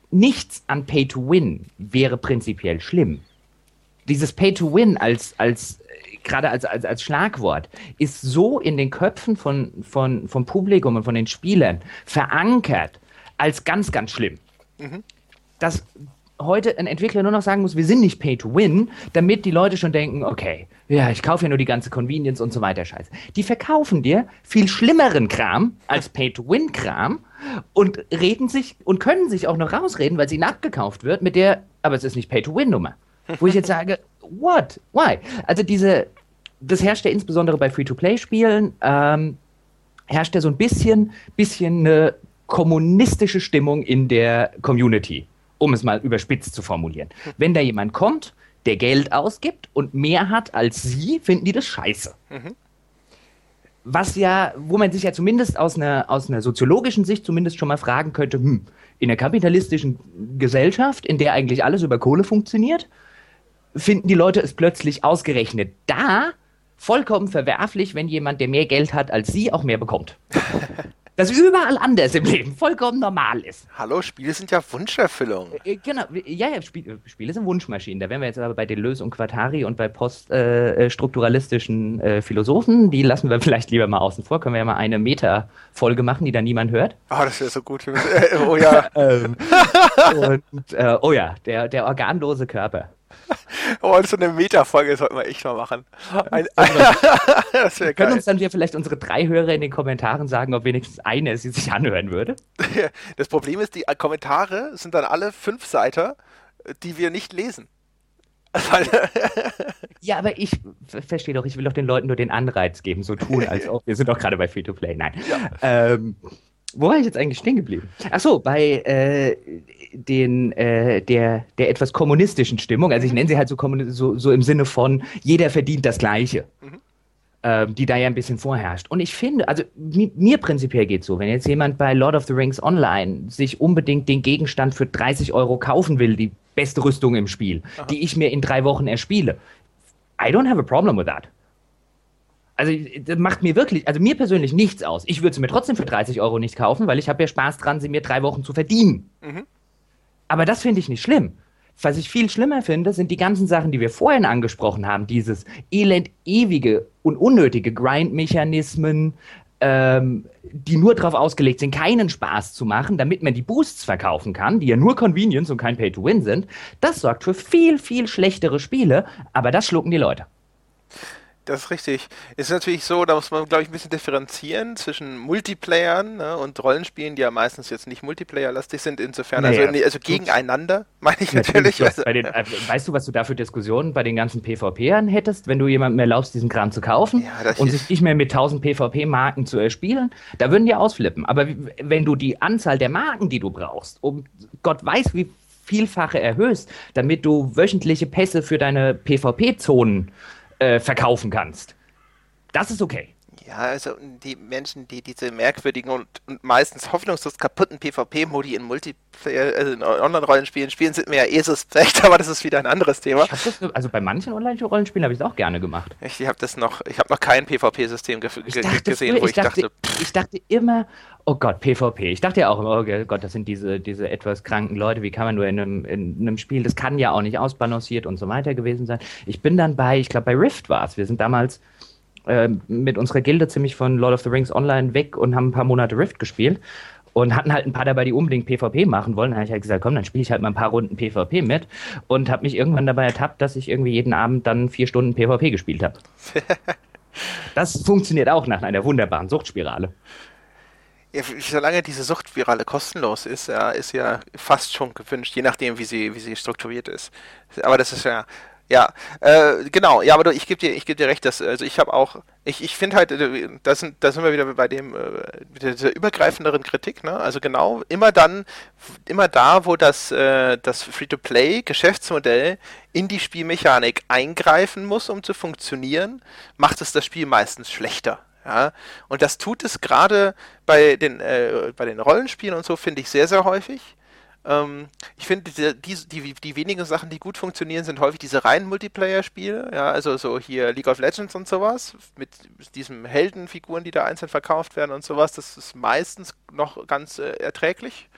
nichts an Pay-to-Win wäre prinzipiell schlimm. Dieses Pay-to-Win als, als gerade als, als, als Schlagwort, ist so in den Köpfen von, von, vom Publikum und von den Spielern verankert, als ganz, ganz schlimm. Mhm. Dass heute ein Entwickler nur noch sagen muss, wir sind nicht Pay to Win, damit die Leute schon denken, okay, ja, ich kaufe ja nur die ganze Convenience und so weiter Scheiße. Die verkaufen dir viel schlimmeren Kram als Pay to Win Kram und reden sich und können sich auch noch rausreden, weil sie nachgekauft wird mit der, aber es ist nicht Pay to Win Nummer. Wo ich jetzt sage, what? Why? Also diese, das herrscht ja insbesondere bei Free-to-Play-Spielen, ähm, herrscht ja so ein bisschen, bisschen eine kommunistische Stimmung in der Community, um es mal überspitzt zu formulieren. Wenn da jemand kommt, der Geld ausgibt und mehr hat als sie, finden die das scheiße. Was ja, wo man sich ja zumindest aus einer, aus einer soziologischen Sicht zumindest schon mal fragen könnte, hm, in einer kapitalistischen Gesellschaft, in der eigentlich alles über Kohle funktioniert, finden die Leute es plötzlich ausgerechnet da vollkommen verwerflich, wenn jemand, der mehr Geld hat als sie, auch mehr bekommt. das überall anders im Leben vollkommen normal ist. Hallo, Spiele sind ja Wunscherfüllung. Äh, Genau, ja, ja, Spiel, Spiele sind Wunschmaschinen. Da wären wir jetzt aber bei Deleuze und Quattari und bei poststrukturalistischen äh, Philosophen. Die lassen wir vielleicht lieber mal außen vor. Können wir ja mal eine Meta-Folge machen, die da niemand hört. Ah, das wäre so gut. oh ja. Ähm, und, äh, oh ja, der, der organlose Körper. Oh, so eine Meta-Folge sollten wir echt mal machen. Ein, wäre Können uns dann hier vielleicht unsere drei Hörer in den Kommentaren sagen, ob wenigstens eine sie sich anhören würde? Das Problem ist, die Kommentare sind dann alle fünf Seiter, die wir nicht lesen. ja, aber ich verstehe doch, ich will doch den Leuten nur den Anreiz geben, so tun, als ob wir sind doch gerade bei Free-to-Play. Nein. Ja. Ähm, wo war ich jetzt eigentlich stehen geblieben? Ach so, bei äh, den, äh, der, der etwas kommunistischen Stimmung. Also ich nenne sie halt so, so, so im Sinne von, jeder verdient das Gleiche. Mhm. Ähm, die da ja ein bisschen vorherrscht. Und ich finde, also mi mir prinzipiell geht so, wenn jetzt jemand bei Lord of the Rings Online sich unbedingt den Gegenstand für 30 Euro kaufen will, die beste Rüstung im Spiel, Aha. die ich mir in drei Wochen erspiele, I don't have a problem with that. Also das macht mir wirklich, also mir persönlich nichts aus. Ich würde sie mir trotzdem für 30 Euro nicht kaufen, weil ich habe ja Spaß dran, sie mir drei Wochen zu verdienen. Mhm. Aber das finde ich nicht schlimm. Was ich viel schlimmer finde, sind die ganzen Sachen, die wir vorhin angesprochen haben. Dieses elend ewige und unnötige Grind-Mechanismen, ähm, die nur darauf ausgelegt sind, keinen Spaß zu machen, damit man die Boosts verkaufen kann, die ja nur Convenience und kein Pay-to-Win sind. Das sorgt für viel, viel schlechtere Spiele, aber das schlucken die Leute. Das ist richtig. Es ist natürlich so, da muss man, glaube ich, ein bisschen differenzieren zwischen Multiplayern ne, und Rollenspielen, die ja meistens jetzt nicht Multiplayer-lastig sind, insofern, naja, also, also gegeneinander, meine ich natürlich. natürlich. Also, den, äh, weißt du, was du da für Diskussionen bei den ganzen PvPern hättest, wenn du jemandem erlaubst, diesen Kram zu kaufen ja, und sich nicht mehr mit 1000 PvP-Marken zu erspielen? Da würden die ausflippen. Aber wenn du die Anzahl der Marken, die du brauchst, um Gott weiß, wie vielfache erhöhst, damit du wöchentliche Pässe für deine PvP-Zonen äh, verkaufen kannst. Das ist okay. Ja, also die Menschen, die diese merkwürdigen und, und meistens hoffnungslos kaputten PvP-Modi in Multiplayer, also in Online-Rollenspielen spielen, sind mir ja eh suspekt, aber das ist wieder ein anderes Thema. Das, also bei manchen Online-Rollenspielen habe ich es auch gerne gemacht. Ich, ich habe das noch, ich habe noch kein PvP-System ge gesehen, wo ich, dachte, dachte, Ich dachte immer, oh Gott, PvP. Ich dachte ja auch immer, oh Gott, das sind diese, diese etwas kranken Leute, wie kann man nur in einem, in einem Spiel, das kann ja auch nicht ausbalanciert und so weiter gewesen sein. Ich bin dann bei, ich glaube bei Rift war es, wir sind damals äh, mit unserer Gilde ziemlich von Lord of the Rings Online weg und haben ein paar Monate Rift gespielt und hatten halt ein paar dabei, die unbedingt PvP machen wollen. Da habe ich halt gesagt, komm, dann spiele ich halt mal ein paar Runden PvP mit und habe mich irgendwann dabei ertappt, dass ich irgendwie jeden Abend dann vier Stunden PvP gespielt habe. das funktioniert auch nach einer wunderbaren Suchtspirale. Ja, solange diese Suchtspirale kostenlos ist, ist ja fast schon gewünscht, je nachdem, wie sie, wie sie strukturiert ist. Aber das ist ja, ja, äh, genau, ja, aber du, ich gebe dir, gebe dir recht, dass, also ich habe auch, ich, ich finde halt, äh, da sind, da sind wir wieder bei dem, äh, dieser übergreifenderen Kritik, ne? Also genau, immer dann, immer da, wo das, äh, das Free-to-Play-Geschäftsmodell in die Spielmechanik eingreifen muss, um zu funktionieren, macht es das Spiel meistens schlechter. Ja, und das tut es gerade bei den, äh, bei den Rollenspielen und so, finde ich sehr, sehr häufig. Ähm, ich finde, die, die, die, wenigen Sachen, die gut funktionieren, sind häufig diese reinen Multiplayer-Spiele. Ja, also so hier League of Legends und sowas, mit diesen Heldenfiguren, die da einzeln verkauft werden und sowas. Das ist meistens noch ganz äh, erträglich.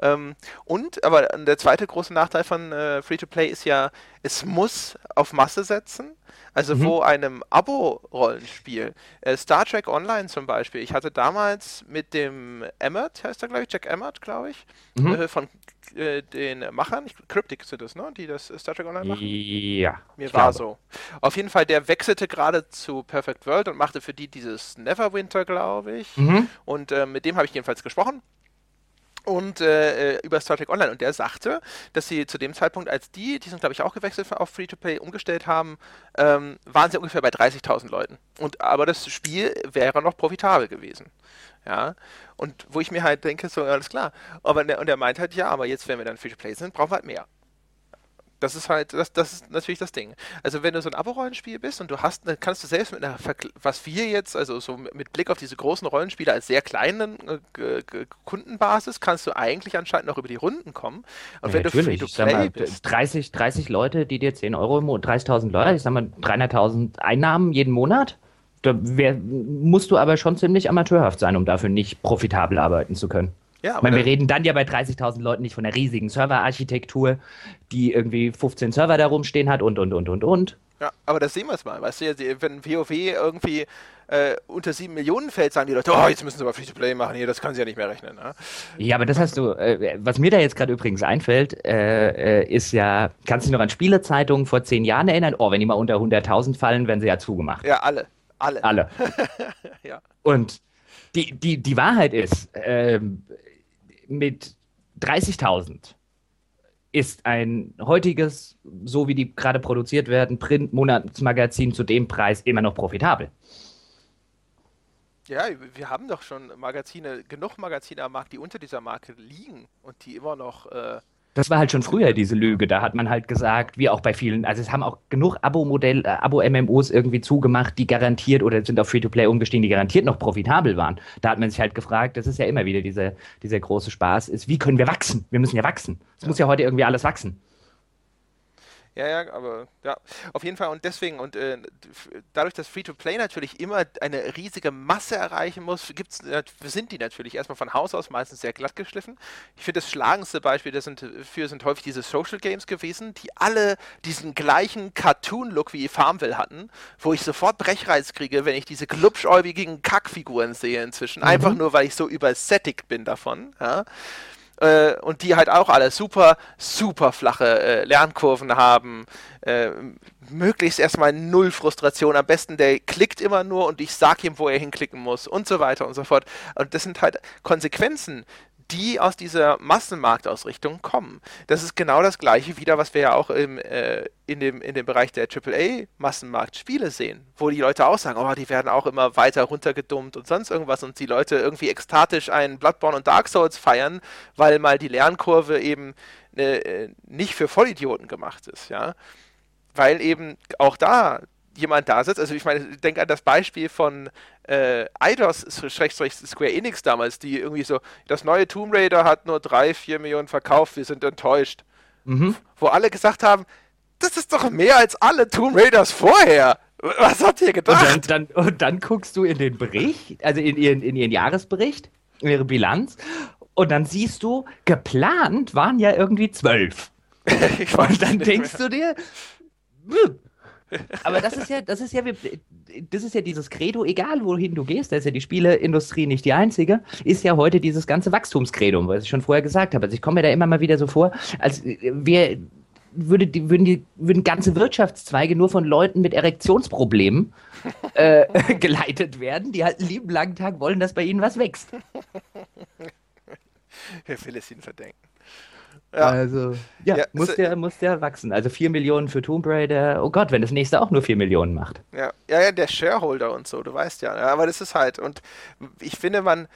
Ähm, und, aber der zweite große Nachteil von äh, Free-to-Play ist ja, es muss auf Masse setzen. Also mhm. wo einem Abo-Rollenspiel, äh, Star Trek Online zum Beispiel, ich hatte damals mit dem Emmert, heißt er glaube ich, Jack Emmert, glaube ich, mhm. äh, von äh, den Machern, Cryptic sind das, ne, die das Star Trek Online machen? Ja. Mir war glaube. so. Auf jeden Fall, der wechselte gerade zu Perfect World und machte für die dieses Neverwinter, glaube ich. Mhm. Und äh, mit dem habe ich jedenfalls gesprochen und äh, äh, über Star Trek Online. Und der sagte, dass sie zu dem Zeitpunkt, als die, die sind glaube ich auch gewechselt auf Free-to-Play, umgestellt haben, ähm, waren sie ungefähr bei 30.000 Leuten. Und aber das Spiel wäre noch profitabel gewesen. Ja, und wo ich mir halt denke, so alles klar. Aber und er meint halt, ja, aber jetzt, wenn wir dann Free-to-Play sind, brauchen wir halt mehr. Das ist halt, das, das ist natürlich das Ding. Also wenn du so ein Abo-Rollenspiel bist und du hast, dann kannst du selbst mit einer, Verkl was wir jetzt, also so mit Blick auf diese großen Rollenspiele als sehr kleinen äh, Kundenbasis, kannst du eigentlich anscheinend noch über die Runden kommen. Und ja, wenn natürlich. du Free-to-Play bist... 30, 30 Leute, die dir 10 Euro, 30.000 Leute, ich sag mal 300.000 Einnahmen jeden Monat, Da wär, musst du aber schon ziemlich amateurhaft sein, um dafür nicht profitabel arbeiten zu können. Ja, aber meine, wir reden dann ja bei 30.000 Leuten nicht von einer riesigen Serverarchitektur, die irgendwie 15 Server da rumstehen hat und, und, und, und, und. Ja, aber das sehen wir es mal. Weißt du, wenn WoW irgendwie äh, unter 7 Millionen fällt, sagen die Leute, oh, jetzt müssen sie aber Free-to-Play machen, hier, das können sie ja nicht mehr rechnen. Ne? Ja, aber das hast du, äh, was mir da jetzt gerade übrigens einfällt, äh, äh, ist ja, kannst du dich noch an Spielezeitungen vor 10 Jahren erinnern? Oh, wenn die mal unter 100.000 fallen, werden sie ja zugemacht. Ja, alle. Alle. Alle. ja. Und die, die, die Wahrheit ist, ähm, mit 30.000 ist ein heutiges, so wie die gerade produziert werden, Print-Monatsmagazin zu dem Preis immer noch profitabel. Ja, wir haben doch schon Magazine, genug Magazine am Markt, die unter dieser Marke liegen und die immer noch äh, das war halt schon früher diese Lüge. Da hat man halt gesagt, wie auch bei vielen, also es haben auch genug Abo-Modell, äh, Abo-MMOs irgendwie zugemacht, die garantiert oder sind auf Free-to-Play umgestiegen, die garantiert noch profitabel waren. Da hat man sich halt gefragt, das ist ja immer wieder dieser, dieser große Spaß, ist, wie können wir wachsen? Wir müssen ja wachsen. Es muss ja heute irgendwie alles wachsen. Ja, ja, aber ja, auf jeden Fall und deswegen und äh, dadurch, dass Free-to-Play natürlich immer eine riesige Masse erreichen muss, gibt's, sind die natürlich erstmal von Haus aus meistens sehr glatt geschliffen. Ich finde das schlagendste Beispiel das sind, häufig diese Social Games gewesen, die alle diesen gleichen Cartoon-Look wie Farmville hatten, wo ich sofort Brechreiz kriege, wenn ich diese glubschäugigen Kackfiguren sehe inzwischen, mhm. einfach nur, weil ich so übersättigt bin davon. Ja äh, und die halt auch alle super, super flache äh, Lernkurven haben. Äh, möglichst erstmal null Frustration. Am besten der klickt immer nur und ich sag ihm, wo er hinklicken muss und so weiter und so fort. Und das sind halt Konsequenzen, die aus dieser Massenmarktausrichtung kommen. Das ist genau das gleiche wieder, was wir ja auch im, äh, in, dem, in dem Bereich der AAA-Massenmarktspiele sehen, wo die Leute auch sagen, oh, die werden auch immer weiter runtergedummt und sonst irgendwas und die Leute irgendwie ekstatisch einen Bloodborne und Dark Souls feiern, weil mal die Lernkurve eben äh, nicht für Vollidioten gemacht ist, ja. Weil eben auch da jemand da sitzt. Also ich meine, denk an das Beispiel von äh, Eidos, Square Enix damals, die irgendwie so, das neue Tomb Raider hat nur drei, vier Millionen verkauft, wir sind enttäuscht. Mhm. Wo alle gesagt haben, das ist doch mehr als alle Tomb Raiders vorher. Was habt ihr gedacht? Und dann, dann, und dann guckst du in den Bericht, also in ihren, in ihren Jahresbericht, in ihre Bilanz, und dann siehst du, geplant waren ja irgendwie zwölf. und dann denkst mehr. du dir, aber das ist ja, das ist ja, das ist ja dieses Credo, egal wohin du gehst, da ist ja die Spieleindustrie nicht die einzige, ist ja heute dieses ganze Wachstumskredo, was ich schon vorher gesagt habe. Also ich komme mir da immer mal wieder so vor, als wir würde die, würden, die, würden ganze Wirtschaftszweige nur von Leuten mit Erektionsproblemen äh, geleitet werden, die halt einen lieben langen Tag wollen, dass bei ihnen was wächst. Wer will es verdenken? Ja. Also, ja, ja muss, der, muss der wachsen. Also 4 Millionen für Tomb Raider. Oh Gott, wenn das nächste auch nur 4 Millionen macht. Ja, ja, ja, der Shareholder und so, du weißt ja. Aber das ist halt, und ich finde, man,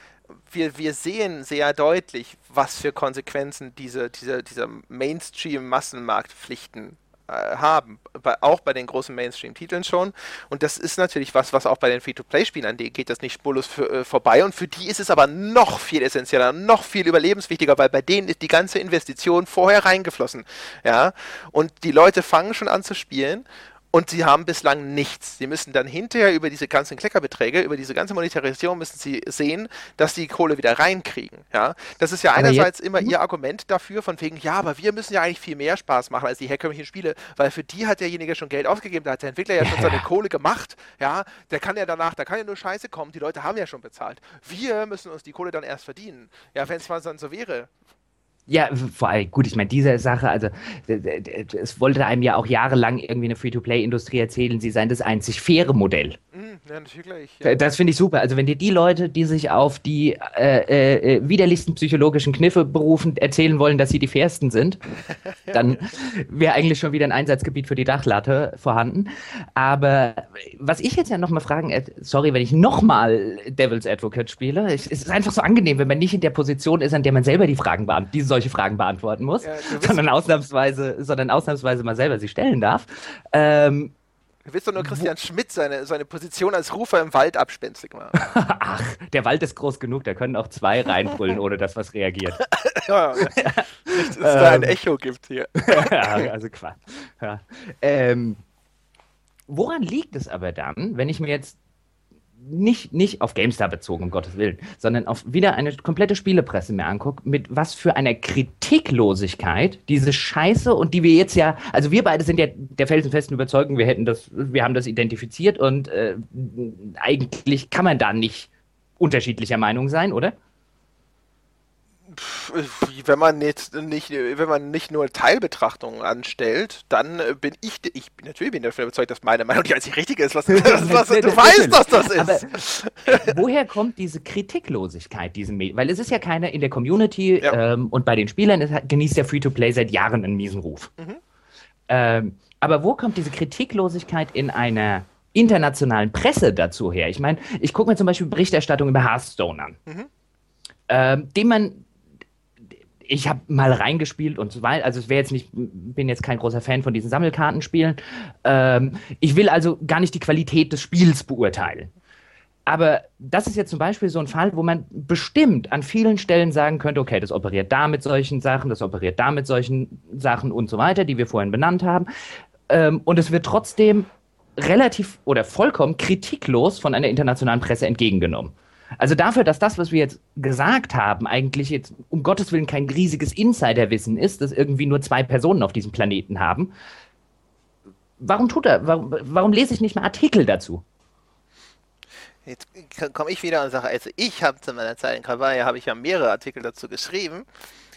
wir, wir sehen sehr deutlich, was für Konsequenzen diese, diese, dieser Mainstream-Massenmarktpflichten haben, bei, auch bei den großen Mainstream-Titeln schon. Und das ist natürlich was, was auch bei den Free-to-Play-Spielen an denen geht das nicht spurlos für, äh, vorbei. Und für die ist es aber noch viel essentieller, noch viel überlebenswichtiger, weil bei denen ist die ganze Investition vorher reingeflossen. Ja, und die Leute fangen schon an zu spielen und sie haben bislang nichts. Sie müssen dann hinterher über diese ganzen Kleckerbeträge, über diese ganze Monetarisierung müssen sie sehen, dass die Kohle wieder reinkriegen. Ja? Das ist ja einerseits immer hm? ihr Argument dafür, von wegen, ja, aber wir müssen ja eigentlich viel mehr Spaß machen als die herkömmlichen Spiele, weil für die hat derjenige schon Geld ausgegeben, da hat der Entwickler ja schon seine Kohle gemacht. Ja, der kann ja danach, da kann ja nur Scheiße kommen, die Leute haben ja schon bezahlt. Wir müssen uns die Kohle dann erst verdienen. Ja, wenn es mal dann so wäre, ja, vor allem, gut, ich meine, diese Sache, also es wollte einem ja auch jahrelang irgendwie eine Free-to-Play-Industrie erzählen, sie seien das einzig faire Modell. Mhm, ja, natürlich. Ja. Das finde ich super. Also wenn dir die Leute, die sich auf die äh, äh, widerlichsten psychologischen Kniffe berufen, erzählen wollen, dass sie die fairsten sind, dann wäre eigentlich schon wieder ein Einsatzgebiet für die Dachlatte vorhanden. Aber was ich jetzt ja nochmal fragen, äh, sorry, wenn ich nochmal Devil's Advocate spiele, es ist einfach so angenehm, wenn man nicht in der Position ist, an der man selber die Fragen beantwortet, solche Fragen beantworten muss, ja, sondern ausnahmsweise, sondern ausnahmsweise mal selber sie stellen darf. Ähm, Du willst doch nur Christian Schmidt seine, seine Position als Rufer im Wald abspenstig machen. Ach, der Wald ist groß genug, da können auch zwei reinbrüllen, ohne dass was reagiert. ja, nicht, dass es da ein ähm. Echo gibt hier. ja, also Quatsch. Ja. Ähm, woran liegt es aber dann, wenn ich mir jetzt nicht, nicht auf GameStar bezogen, um Gottes Willen, sondern auf wieder eine komplette Spielepresse mir angucke, mit was für einer Kritiklosigkeit diese Scheiße und die wir jetzt ja, also wir beide sind ja der felsenfesten Überzeugung, wir hätten das, wir haben das identifiziert und äh, eigentlich kann man da nicht unterschiedlicher Meinung sein, oder? Wenn man jetzt nicht, wenn man nicht nur Teilbetrachtungen anstellt, dann bin ich, ich bin natürlich bin davon überzeugt, dass meine Meinung die einzig richtige ist. Was, was, was, du weißt, dass das ist. Aber, woher kommt diese Kritiklosigkeit diesem Medium? Weil es ist ja keiner in der Community ja. ähm, und bei den Spielern ist, genießt der Free-to-Play seit Jahren einen miesen Ruf. Mhm. Ähm, aber wo kommt diese Kritiklosigkeit in einer internationalen Presse dazu her? Ich meine, ich gucke mir zum Beispiel Berichterstattung über Hearthstone an. Mhm. Ähm, dem man ich habe mal reingespielt und so weiter. Also es wäre jetzt nicht, bin jetzt kein großer Fan von diesen Sammelkartenspielen. Ähm, ich will also gar nicht die Qualität des Spiels beurteilen. Aber das ist jetzt zum Beispiel so ein Fall, wo man bestimmt an vielen Stellen sagen könnte, okay, das operiert da mit solchen Sachen, das operiert da mit solchen Sachen und so weiter, die wir vorhin benannt haben. Ähm, und es wird trotzdem relativ oder vollkommen kritiklos von einer internationalen Presse entgegengenommen. Also dafür, dass das, was wir jetzt gesagt haben, eigentlich jetzt um Gottes Willen kein riesiges Insiderwissen ist, das irgendwie nur zwei Personen auf diesem Planeten haben, warum tut er, warum, warum lese ich nicht mal Artikel dazu? Jetzt komme ich wieder und sage, also ich habe zu meiner Zeit in Kawaii, habe ich ja mehrere Artikel dazu geschrieben.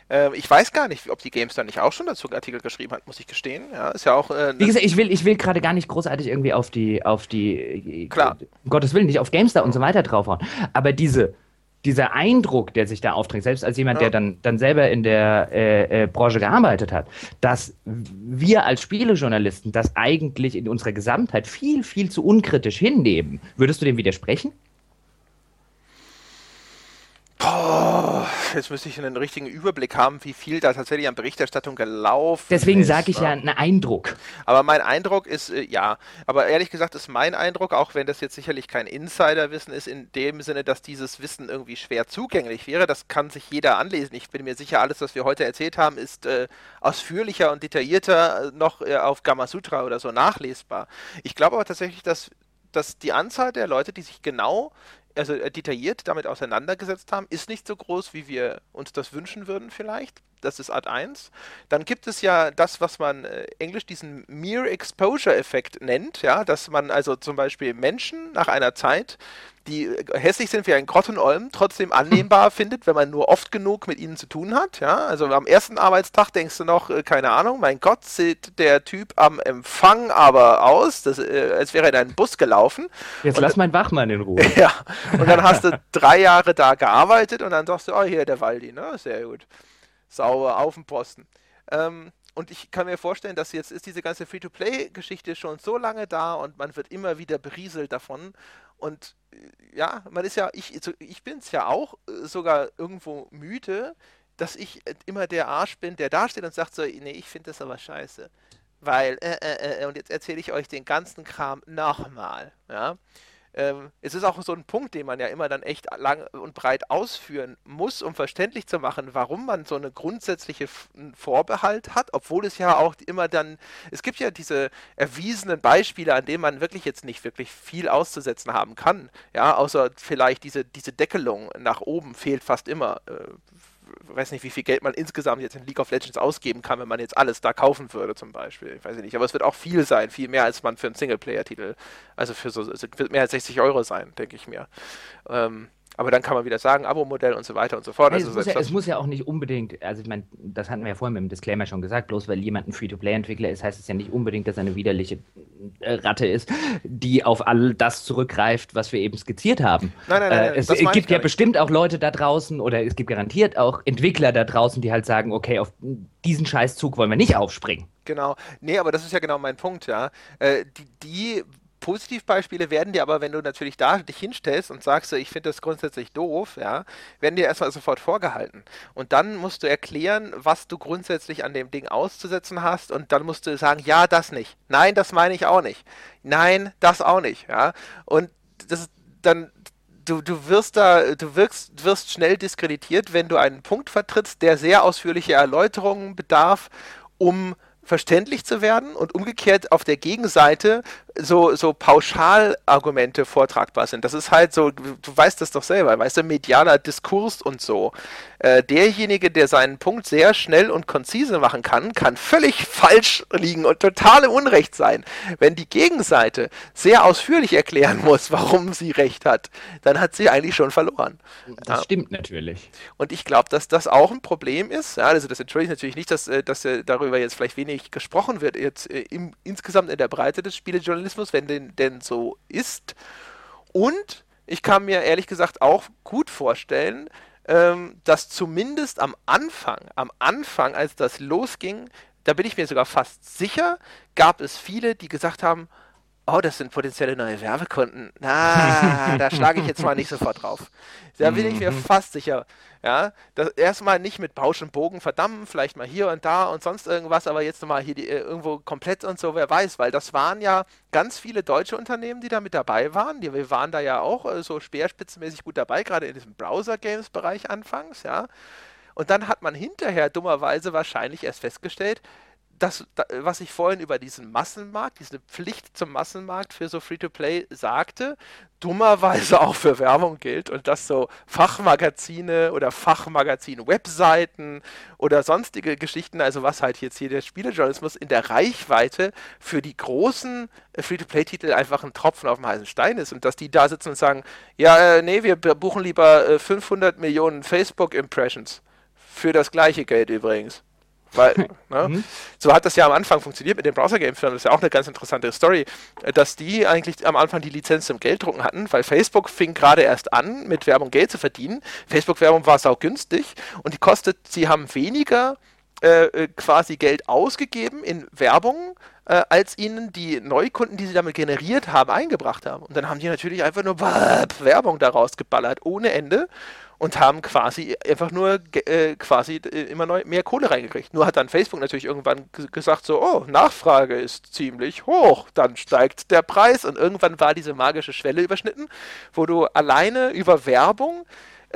Ähm, ich weiß gar nicht, ob die Games da nicht auch schon dazu Artikel geschrieben hat, muss ich gestehen. Ja, ist ja auch. Äh, Wie gesagt, ich will, ich will gerade gar nicht großartig irgendwie auf die, auf die, äh, Klar. um Gottes Willen, nicht auf GameStar und so weiter draufhauen. Aber diese, dieser Eindruck, der sich da aufdrängt, selbst als jemand, ja. der dann, dann selber in der äh, äh, Branche gearbeitet hat, dass wir als Spielejournalisten das eigentlich in unserer Gesamtheit viel, viel zu unkritisch hinnehmen. Würdest du dem widersprechen? Jetzt müsste ich einen richtigen Überblick haben, wie viel da tatsächlich an Berichterstattung gelaufen Deswegen ist. Deswegen sage ich ja einen Eindruck. Aber mein Eindruck ist, äh, ja, aber ehrlich gesagt ist mein Eindruck, auch wenn das jetzt sicherlich kein Insiderwissen ist, in dem Sinne, dass dieses Wissen irgendwie schwer zugänglich wäre, das kann sich jeder anlesen. Ich bin mir sicher, alles, was wir heute erzählt haben, ist äh, ausführlicher und detaillierter noch äh, auf Gamasutra oder so nachlesbar. Ich glaube aber tatsächlich, dass dass die Anzahl der Leute, die sich genau also äh, detailliert damit auseinandergesetzt haben, ist nicht so groß, wie wir uns das wünschen würden vielleicht. Das ist Art 1. Dann gibt es ja das, was man äh, englisch diesen Mere Exposure Effekt nennt, ja, dass man also zum Beispiel Menschen nach einer Zeit die hässlich sind wie ein Grottenolm, trotzdem annehmbar findet, wenn man nur oft genug mit ihnen zu tun hat. Ja? Also am ersten Arbeitstag denkst du noch, äh, keine Ahnung, mein Gott, sieht der Typ am Empfang aber aus, das, äh, als wäre er in einen Bus gelaufen. Jetzt und, lass meinen Wachmann in Ruhe. ja, und dann hast du drei Jahre da gearbeitet und dann sagst du, oh, hier der Waldi, ne? sehr gut. Sauber, auf dem Posten. Ähm, und ich kann mir vorstellen, dass jetzt ist diese ganze Free-to-Play-Geschichte schon so lange da und man wird immer wieder berieselt davon. Und äh, ja, man ist ja, ich, ich bin es ja auch äh, sogar irgendwo müde, dass ich äh, immer der Arsch bin, der da steht und sagt so, nee, ich finde das aber scheiße. Weil, äh, äh, äh, und jetzt erzähle ich euch den ganzen Kram nochmal, ja ähm, es ist auch so ein Punkt, den man ja immer dann echt lang und breit ausführen muss, um verständlich zu machen, warum man so eine grundsätzliche Vorbehalt hat, obwohl es ja auch immer dann, es gibt ja diese erwiesenen Beispiele, an denen man wirklich jetzt nicht wirklich viel auszusetzen haben kann, ja, außer vielleicht diese, diese Deckelung nach oben fehlt fast immer. Äh, weiß nicht, wie viel Geld man insgesamt jetzt in League of Legends ausgeben kann, wenn man jetzt alles da kaufen würde, zum Beispiel. Ich weiß nicht, aber es wird auch viel sein, viel mehr als man für einen Singleplayer-Titel, also für so, es wird mehr als 60 Euro sein, denke ich mir. Ähm, aber dann kann man wieder sagen, Abo-Modell und so weiter und so fort. Nee, also es, muss ja, es, muss ja, auch nicht unbedingt, also ich meine, das hatten wir ja vorhin mit dem Disclaimer schon gesagt, bloß weil jemand ein Free-to-Play-Entwickler ist, heißt es ja nicht unbedingt, dass er eine widerliche äh, Ratte ist, die auf all das zurückgreift, was wir eben skizziert haben. Nein, nein, nein. Äh, es gibt ja bestimmt auch Leute da draußen oder es gibt garantiert auch Entwickler da draußen, die halt sagen, okay, auf diesen Scheißzug wollen wir nicht aufspringen. Genau. Nee, aber das ist ja genau mein Punkt, ja. Äh, die, die Positivbeispiele werden dir aber, wenn du natürlich da dich hinstellst und sagst, ich finde das grundsätzlich doof, ja, werden dir erstmal sofort vorgehalten. Und dann musst du erklären, was du grundsätzlich an dem Ding auszusetzen hast und dann musst du sagen, ja, das nicht. Nein, das meine ich auch nicht. Nein, das auch nicht, ja. Und das dann du, du wirst da, du wirkst, wirst schnell diskreditiert, wenn du einen Punkt vertrittst, der sehr ausführliche Erläuterungen bedarf, um verständlich zu werden und umgekehrt auf der Gegenseite so, so Pauschalargumente vortragbar sind. Das ist halt so, du weißt das doch selber, weißt du, medialer Diskurs und so. Äh, derjenige, der seinen Punkt sehr schnell und konzise machen kann, kann völlig falsch liegen und total im Unrecht sein. Wenn die Gegenseite sehr ausführlich erklären muss, warum sie recht hat, dann hat sie eigentlich schon verloren. Das ja. stimmt natürlich. Und ich glaube, dass das auch ein Problem ist. Ja, also das entschuldigt natürlich nicht, dass, äh, dass äh, darüber jetzt vielleicht wenig gesprochen wird, jetzt im, insgesamt in der Breite des Spielejournalismus, wenn denn, denn so ist. Und ich kann mir ehrlich gesagt auch gut vorstellen, ähm, dass zumindest am Anfang, am Anfang, als das losging, da bin ich mir sogar fast sicher, gab es viele, die gesagt haben, oh, das sind potenzielle neue Werbekunden. Na, da schlage ich jetzt mal nicht sofort drauf. Da bin ich mir mhm. fast sicher. Ja, das erstmal nicht mit Bausch und Bogen verdammen, vielleicht mal hier und da und sonst irgendwas, aber jetzt nochmal hier die, äh, irgendwo komplett und so, wer weiß, weil das waren ja ganz viele deutsche Unternehmen, die da mit dabei waren. Die, wir waren da ja auch äh, so speerspitzenmäßig gut dabei, gerade in diesem Browser-Games-Bereich anfangs, ja. Und dann hat man hinterher dummerweise wahrscheinlich erst festgestellt, das, was ich vorhin über diesen Massenmarkt, diese Pflicht zum Massenmarkt für so Free-to-Play sagte, dummerweise auch für Werbung gilt und dass so Fachmagazine oder Fachmagazin-Webseiten oder sonstige Geschichten, also was halt jetzt hier der Spielejournalismus in der Reichweite für die großen äh, Free-to-Play-Titel einfach ein Tropfen auf dem heißen Stein ist und dass die da sitzen und sagen, ja, äh, nee, wir buchen lieber äh, 500 Millionen Facebook-Impressions für das gleiche Geld übrigens. Weil, ne? Mhm. So hat das ja am Anfang funktioniert mit den Browser-Games. Das ist ja auch eine ganz interessante Story, dass die eigentlich am Anfang die Lizenz zum Gelddrucken hatten, weil Facebook fing gerade erst an, mit Werbung Geld zu verdienen. Facebook-Werbung war sau günstig und die kostet, sie haben weniger äh, äh quasi Geld ausgegeben in Werbung, äh, als ihnen die Neukunden, die sie damit generiert haben, eingebracht haben. Und dann haben die natürlich einfach nur Werbung daraus geballert, ohne Ende und haben quasi einfach nur äh, quasi äh, immer neu mehr Kohle reingekriegt. Nur hat dann Facebook natürlich irgendwann gesagt so, oh, Nachfrage ist ziemlich hoch, dann steigt der Preis und irgendwann war diese magische Schwelle überschnitten, wo du alleine über Werbung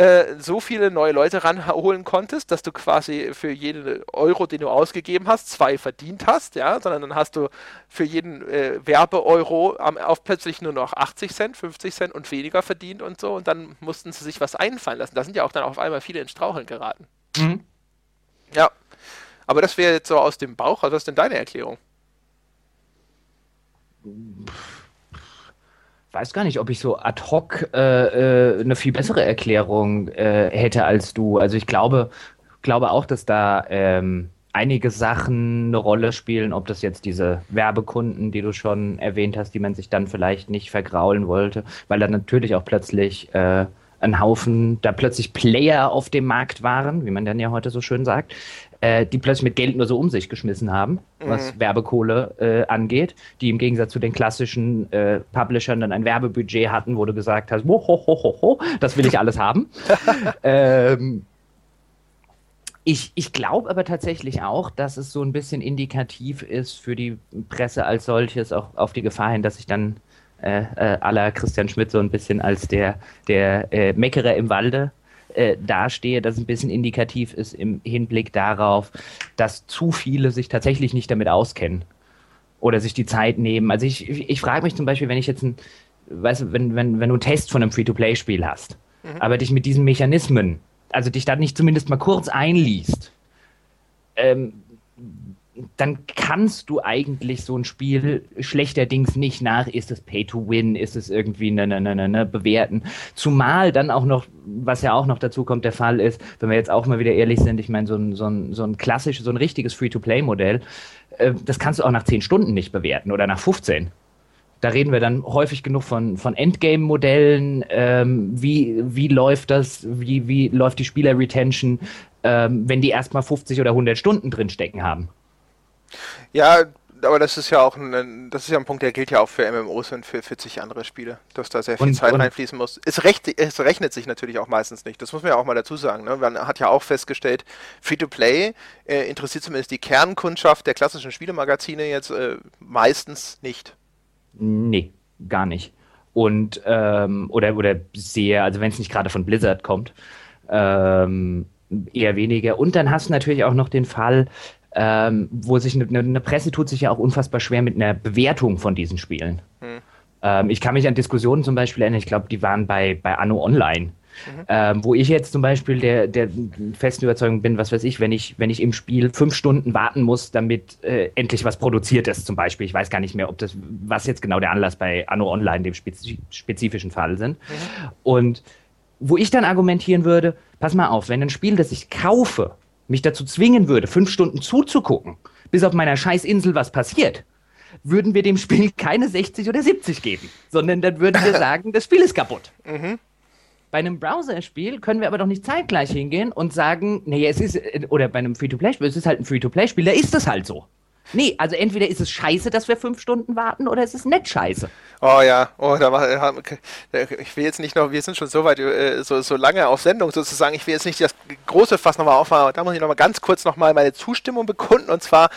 äh, so viele neue Leute ranholen konntest, dass du quasi für jeden Euro, den du ausgegeben hast, zwei verdient hast, ja, sondern dann hast du für jeden äh, Werbeeuro auf plötzlich nur noch 80 Cent, 50 Cent und weniger verdient und so und dann mussten sie sich was einfallen lassen. Da sind ja auch dann auf einmal viele in Straucheln geraten. Mhm. Ja. Aber das wäre jetzt so aus dem Bauch. Also was ist denn deine Erklärung? Weiß gar nicht, ob ich so ad hoc äh, äh, eine viel bessere Erklärung äh, hätte als du. Also ich glaube, glaube auch, dass da ähm, einige Sachen eine Rolle spielen, ob das jetzt diese Werbekunden, die du schon erwähnt hast, die man sich dann vielleicht nicht vergraulen wollte, weil da natürlich auch plötzlich äh, ein Haufen, da plötzlich Player auf dem Markt waren, wie man dann ja heute so schön sagt, äh, die plötzlich mit Geld nur so um sich geschmissen haben, mhm. was Werbekohle äh, angeht, die im Gegensatz zu den klassischen äh, Publishern dann ein Werbebudget hatten, wo du gesagt hast, ho, ho, ho, ho, das will ich alles haben. ähm, ich, ich glaube aber tatsächlich auch, dass es so ein bisschen indikativ ist für die Presse als solches, auch auf die Gefahr hin, dass sich dann äh, äh, aller Christian Schmidt so ein bisschen als der, der äh, Meckerer im Walde äh, dastehe, das ein bisschen indikativ ist im Hinblick darauf, dass zu viele sich tatsächlich nicht damit auskennen oder sich die Zeit nehmen. Also ich, ich, ich frage mich zum Beispiel, wenn ich jetzt ein, weißt du, wenn, wenn, wenn du einen Test von einem Free-to-Play-Spiel hast, mhm. aber dich mit diesen Mechanismen, also dich da nicht zumindest mal kurz einliest, ähm, dann kannst du eigentlich so ein Spiel schlechterdings nicht nach, ist es Pay to Win, ist es irgendwie ne, ne, ne, ne, ne, bewerten. Zumal dann auch noch, was ja auch noch dazu kommt, der Fall ist, wenn wir jetzt auch mal wieder ehrlich sind, ich meine, so ein, so ein, so ein klassisches, so ein richtiges Free-to-Play-Modell, äh, das kannst du auch nach 10 Stunden nicht bewerten oder nach 15 da reden wir dann häufig genug von, von Endgame-Modellen. Ähm, wie, wie läuft das? Wie, wie läuft die Spieler-Retention, ähm, wenn die erstmal 50 oder 100 Stunden drin stecken haben? Ja, aber das ist ja auch ein, das ist ja ein Punkt, der gilt ja auch für MMOs und für 40 andere Spiele, dass da sehr viel und, Zeit und reinfließen muss. Es, recht, es rechnet sich natürlich auch meistens nicht. Das muss man ja auch mal dazu sagen. Ne? Man hat ja auch festgestellt, Free-to-Play äh, interessiert zumindest die Kernkundschaft der klassischen Spielemagazine jetzt äh, meistens nicht. Nee, gar nicht. Und ähm, oder oder sehr, also wenn es nicht gerade von Blizzard kommt, ähm, eher weniger. Und dann hast du natürlich auch noch den Fall, ähm, wo sich eine, eine, Presse tut sich ja auch unfassbar schwer mit einer Bewertung von diesen Spielen. Hm. Ähm, ich kann mich an Diskussionen zum Beispiel erinnern, ich glaube, die waren bei, bei Anno Online. Mhm. Ähm, wo ich jetzt zum Beispiel der, der festen Überzeugung bin, was weiß ich, wenn ich, wenn ich im Spiel fünf Stunden warten muss, damit äh, endlich was produziert ist, zum Beispiel. Ich weiß gar nicht mehr, ob das, was jetzt genau der Anlass bei Anno Online, dem spezifischen Fall sind. Mhm. Und wo ich dann argumentieren würde, pass mal auf, wenn ein Spiel, das ich kaufe, mich dazu zwingen würde, fünf Stunden zuzugucken, bis auf meiner Scheißinsel was passiert, würden wir dem Spiel keine 60 oder 70 geben, sondern dann würden wir sagen, das Spiel ist kaputt. Mhm. Bei einem Browser-Spiel können wir aber doch nicht zeitgleich hingehen und sagen, nee, es ist, oder bei einem Free-to-Play-Spiel, es ist halt ein Free-to-Play-Spiel, da ist es halt so. Nee, also entweder ist es scheiße, dass wir fünf Stunden warten, oder es ist nicht scheiße. Oh ja, oh, da war, ich will jetzt nicht noch, wir sind schon so weit, äh, so, so lange auf Sendung sozusagen, ich will jetzt nicht das große Fass nochmal aufmachen, da muss ich nochmal ganz kurz nochmal meine Zustimmung bekunden und zwar,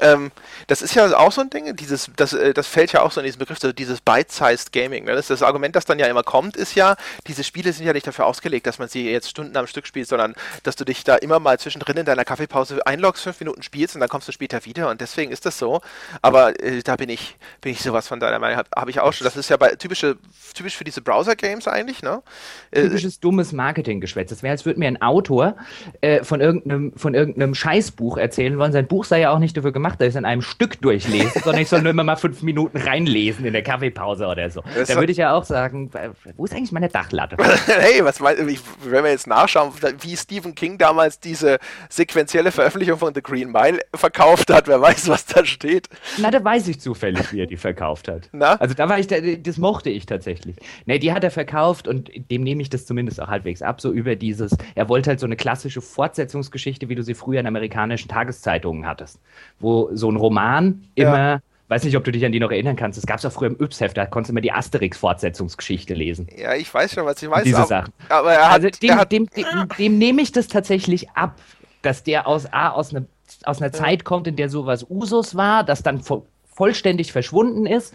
ähm, das ist ja auch so ein Ding, dieses, das, äh, das fällt ja auch so in diesen Begriff, so dieses Bite-Sized Gaming. Ne? Das, das Argument, das dann ja immer kommt, ist ja, diese Spiele sind ja nicht dafür ausgelegt, dass man sie jetzt Stunden am Stück spielt, sondern dass du dich da immer mal zwischendrin in deiner Kaffeepause einloggst, fünf Minuten spielst und dann kommst du später wieder und deswegen ist das so. Aber äh, da bin ich, bin ich sowas von deiner Meinung, habe hab ich auch schon. Das ist ja bei typische, typisch für diese Browser-Games eigentlich, ne? Äh, Typisches dummes Marketinggeschwätz. Das wäre, als würde mir ein Autor äh, von, irgendeinem, von irgendeinem Scheißbuch erzählen wollen. Sein Buch sei ja auch nicht dafür gemacht, dass ich es in einem Stück durchlese, sondern ich soll nur immer mal fünf Minuten reinlesen in der Kaffeepause oder so. da würde ich ja auch sagen, wo ist eigentlich meine Dachlatte? hey, was meinst du, wenn wir jetzt nachschauen, wie Stephen King damals diese sequenzielle Veröffentlichung von The Green Mile verkauft hat, wer weiß, was da steht. Na, da weiß ich zufällig, wie er die verkauft hat. Na? Also da war ich, das mochte ich tatsächlich. Ne, die hat er verkauft und dem nehme ich das zumindest auch halbwegs ab, so über dieses, er wollte halt so eine klassische Fortsetzungsgeschichte, wie du sie früher in amerikanischen Tageszeitungen hattest, wo so ein Roman immer ja weiß nicht, ob du dich an die noch erinnern kannst. Es gab es auch früher im Yps-Heft, da konntest du immer die Asterix-Fortsetzungsgeschichte lesen. Ja, ich weiß schon, was ich weiß. Diese aber, Sachen. Aber er hat, also dem, hat, dem, dem, dem, nehme ich das tatsächlich ab, dass der aus, A, aus, ne, aus einer ja. Zeit kommt, in der sowas Usus war, das dann vo vollständig verschwunden ist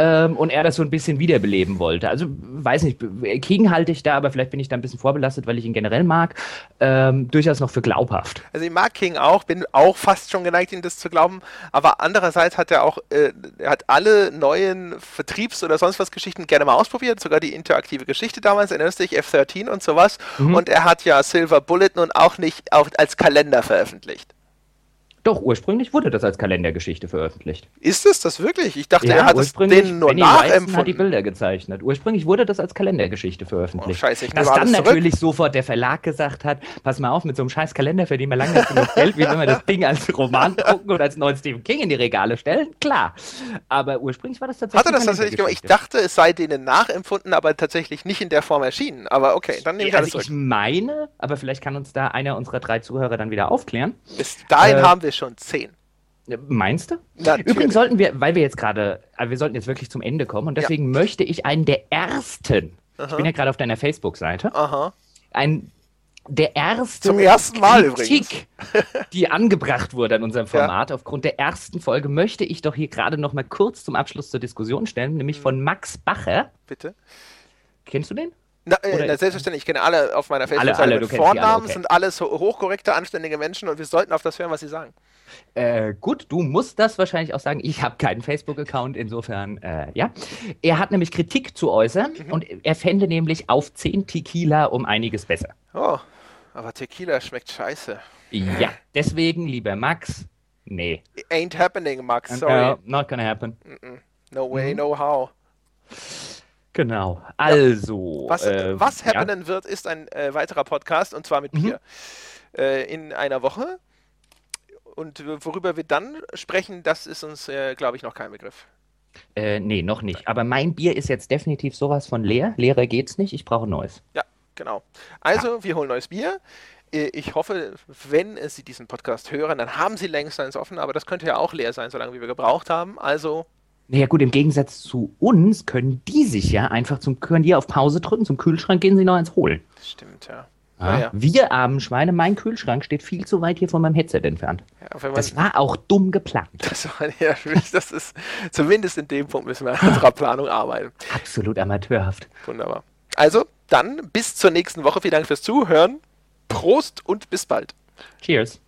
ähm, und er das so ein bisschen wiederbeleben wollte. Also weiß nicht, King halte ich da, aber vielleicht bin ich da ein bisschen vorbelastet, weil ich ihn generell mag, ähm, durchaus noch für glaubhaft. Also ich mag King auch, bin auch fast schon geneigt, ihm das zu glauben, aber andererseits hat er auch, äh, er hat alle neuen Vertriebs- oder sonst was Geschichten gerne mal ausprobiert, sogar die interaktive Geschichte damals, erinnerst dich, F-13 und sowas. Mhm. Und er hat ja Silver Bullet nun auch nicht auch als Kalender veröffentlicht. Doch, ursprünglich wurde das als Kalendergeschichte veröffentlicht. Ist es das wirklich? Ich dachte, ja, er hat es denen nur Benny nachempfunden. hat die Bilder gezeichnet. Ursprünglich wurde das als Kalendergeschichte veröffentlicht. Oh, scheiße, ich Dass dann natürlich zurück. sofort der Verlag gesagt hat, pass mal auf, mit so einem scheiß Kalender verdienen wir lange nicht genug Geld, wie wenn wir das Ding als Roman drucken oder als neuen Stephen King in die Regale stellen. Klar. Aber ursprünglich war das tatsächlich Hat er das tatsächlich gemacht? Ich dachte, es sei denen nachempfunden, aber tatsächlich nicht in der Form erschienen. Aber okay, dann nehme ich also alles zurück. Ich meine, aber vielleicht kann uns da einer unserer drei Zuhörer dann wieder aufklären. Bis dahin äh, haben wir schon zehn. Meinst du? Natürlich. Übrigens sollten wir, weil wir jetzt gerade, wir sollten jetzt wirklich zum Ende kommen und deswegen ja. möchte ich einen der ersten, Aha. ich bin ja gerade auf deiner Facebook-Seite, ein der erste Zum ersten Mal Kritik, die angebracht wurde an unserem Format. Ja. Aufgrund der ersten Folge möchte ich doch hier gerade noch mal kurz zum Abschluss zur Diskussion stellen, nämlich hm. von Max Bacher. Bitte. Kennst du den? Na, äh, na, selbstverständlich, ich kenne alle auf meiner Facebook-Seite mit Vornamen, alle, okay. sind alles hochkorrekte, anständige Menschen und wir sollten auf das hören, was sie sagen. Äh, gut, du musst das wahrscheinlich auch sagen. Ich habe keinen Facebook-Account, insofern, äh, ja. Er hat nämlich Kritik zu äußern mhm. und er fände nämlich auf 10 Tequila um einiges besser. Oh, aber Tequila schmeckt scheiße. Ja, deswegen, lieber Max, nee. Ain't happening, Max, sorry. Uh, not gonna happen. No way, mhm. no how. Genau. Also. Was, äh, was happenen ja. wird, ist ein äh, weiterer Podcast und zwar mit mhm. mir. Äh, in einer Woche. Und worüber wir dann sprechen, das ist uns, äh, glaube ich, noch kein Begriff. Äh, nee, noch nicht. Aber mein Bier ist jetzt definitiv sowas von leer. Leerer geht's nicht. Ich brauche neues. Ja, genau. Also, ja. wir holen neues Bier. Äh, ich hoffe, wenn Sie diesen Podcast hören, dann haben Sie längst eins offen, aber das könnte ja auch leer sein, solange wie wir gebraucht haben. Also naja gut, im Gegensatz zu uns können die sich ja einfach zum, können die auf Pause drücken, zum Kühlschrank gehen sie noch eins holen. Stimmt, ja. Ja, ja. Wir armen Schweine, mein Kühlschrank steht viel zu weit hier von meinem Headset entfernt. Ja, das war auch dumm geplant. Das, war, ja, das ist, zumindest in dem Punkt müssen wir an unserer Planung arbeiten. Absolut amateurhaft. Wunderbar. Also, dann bis zur nächsten Woche. Vielen Dank fürs Zuhören. Prost und bis bald. Cheers.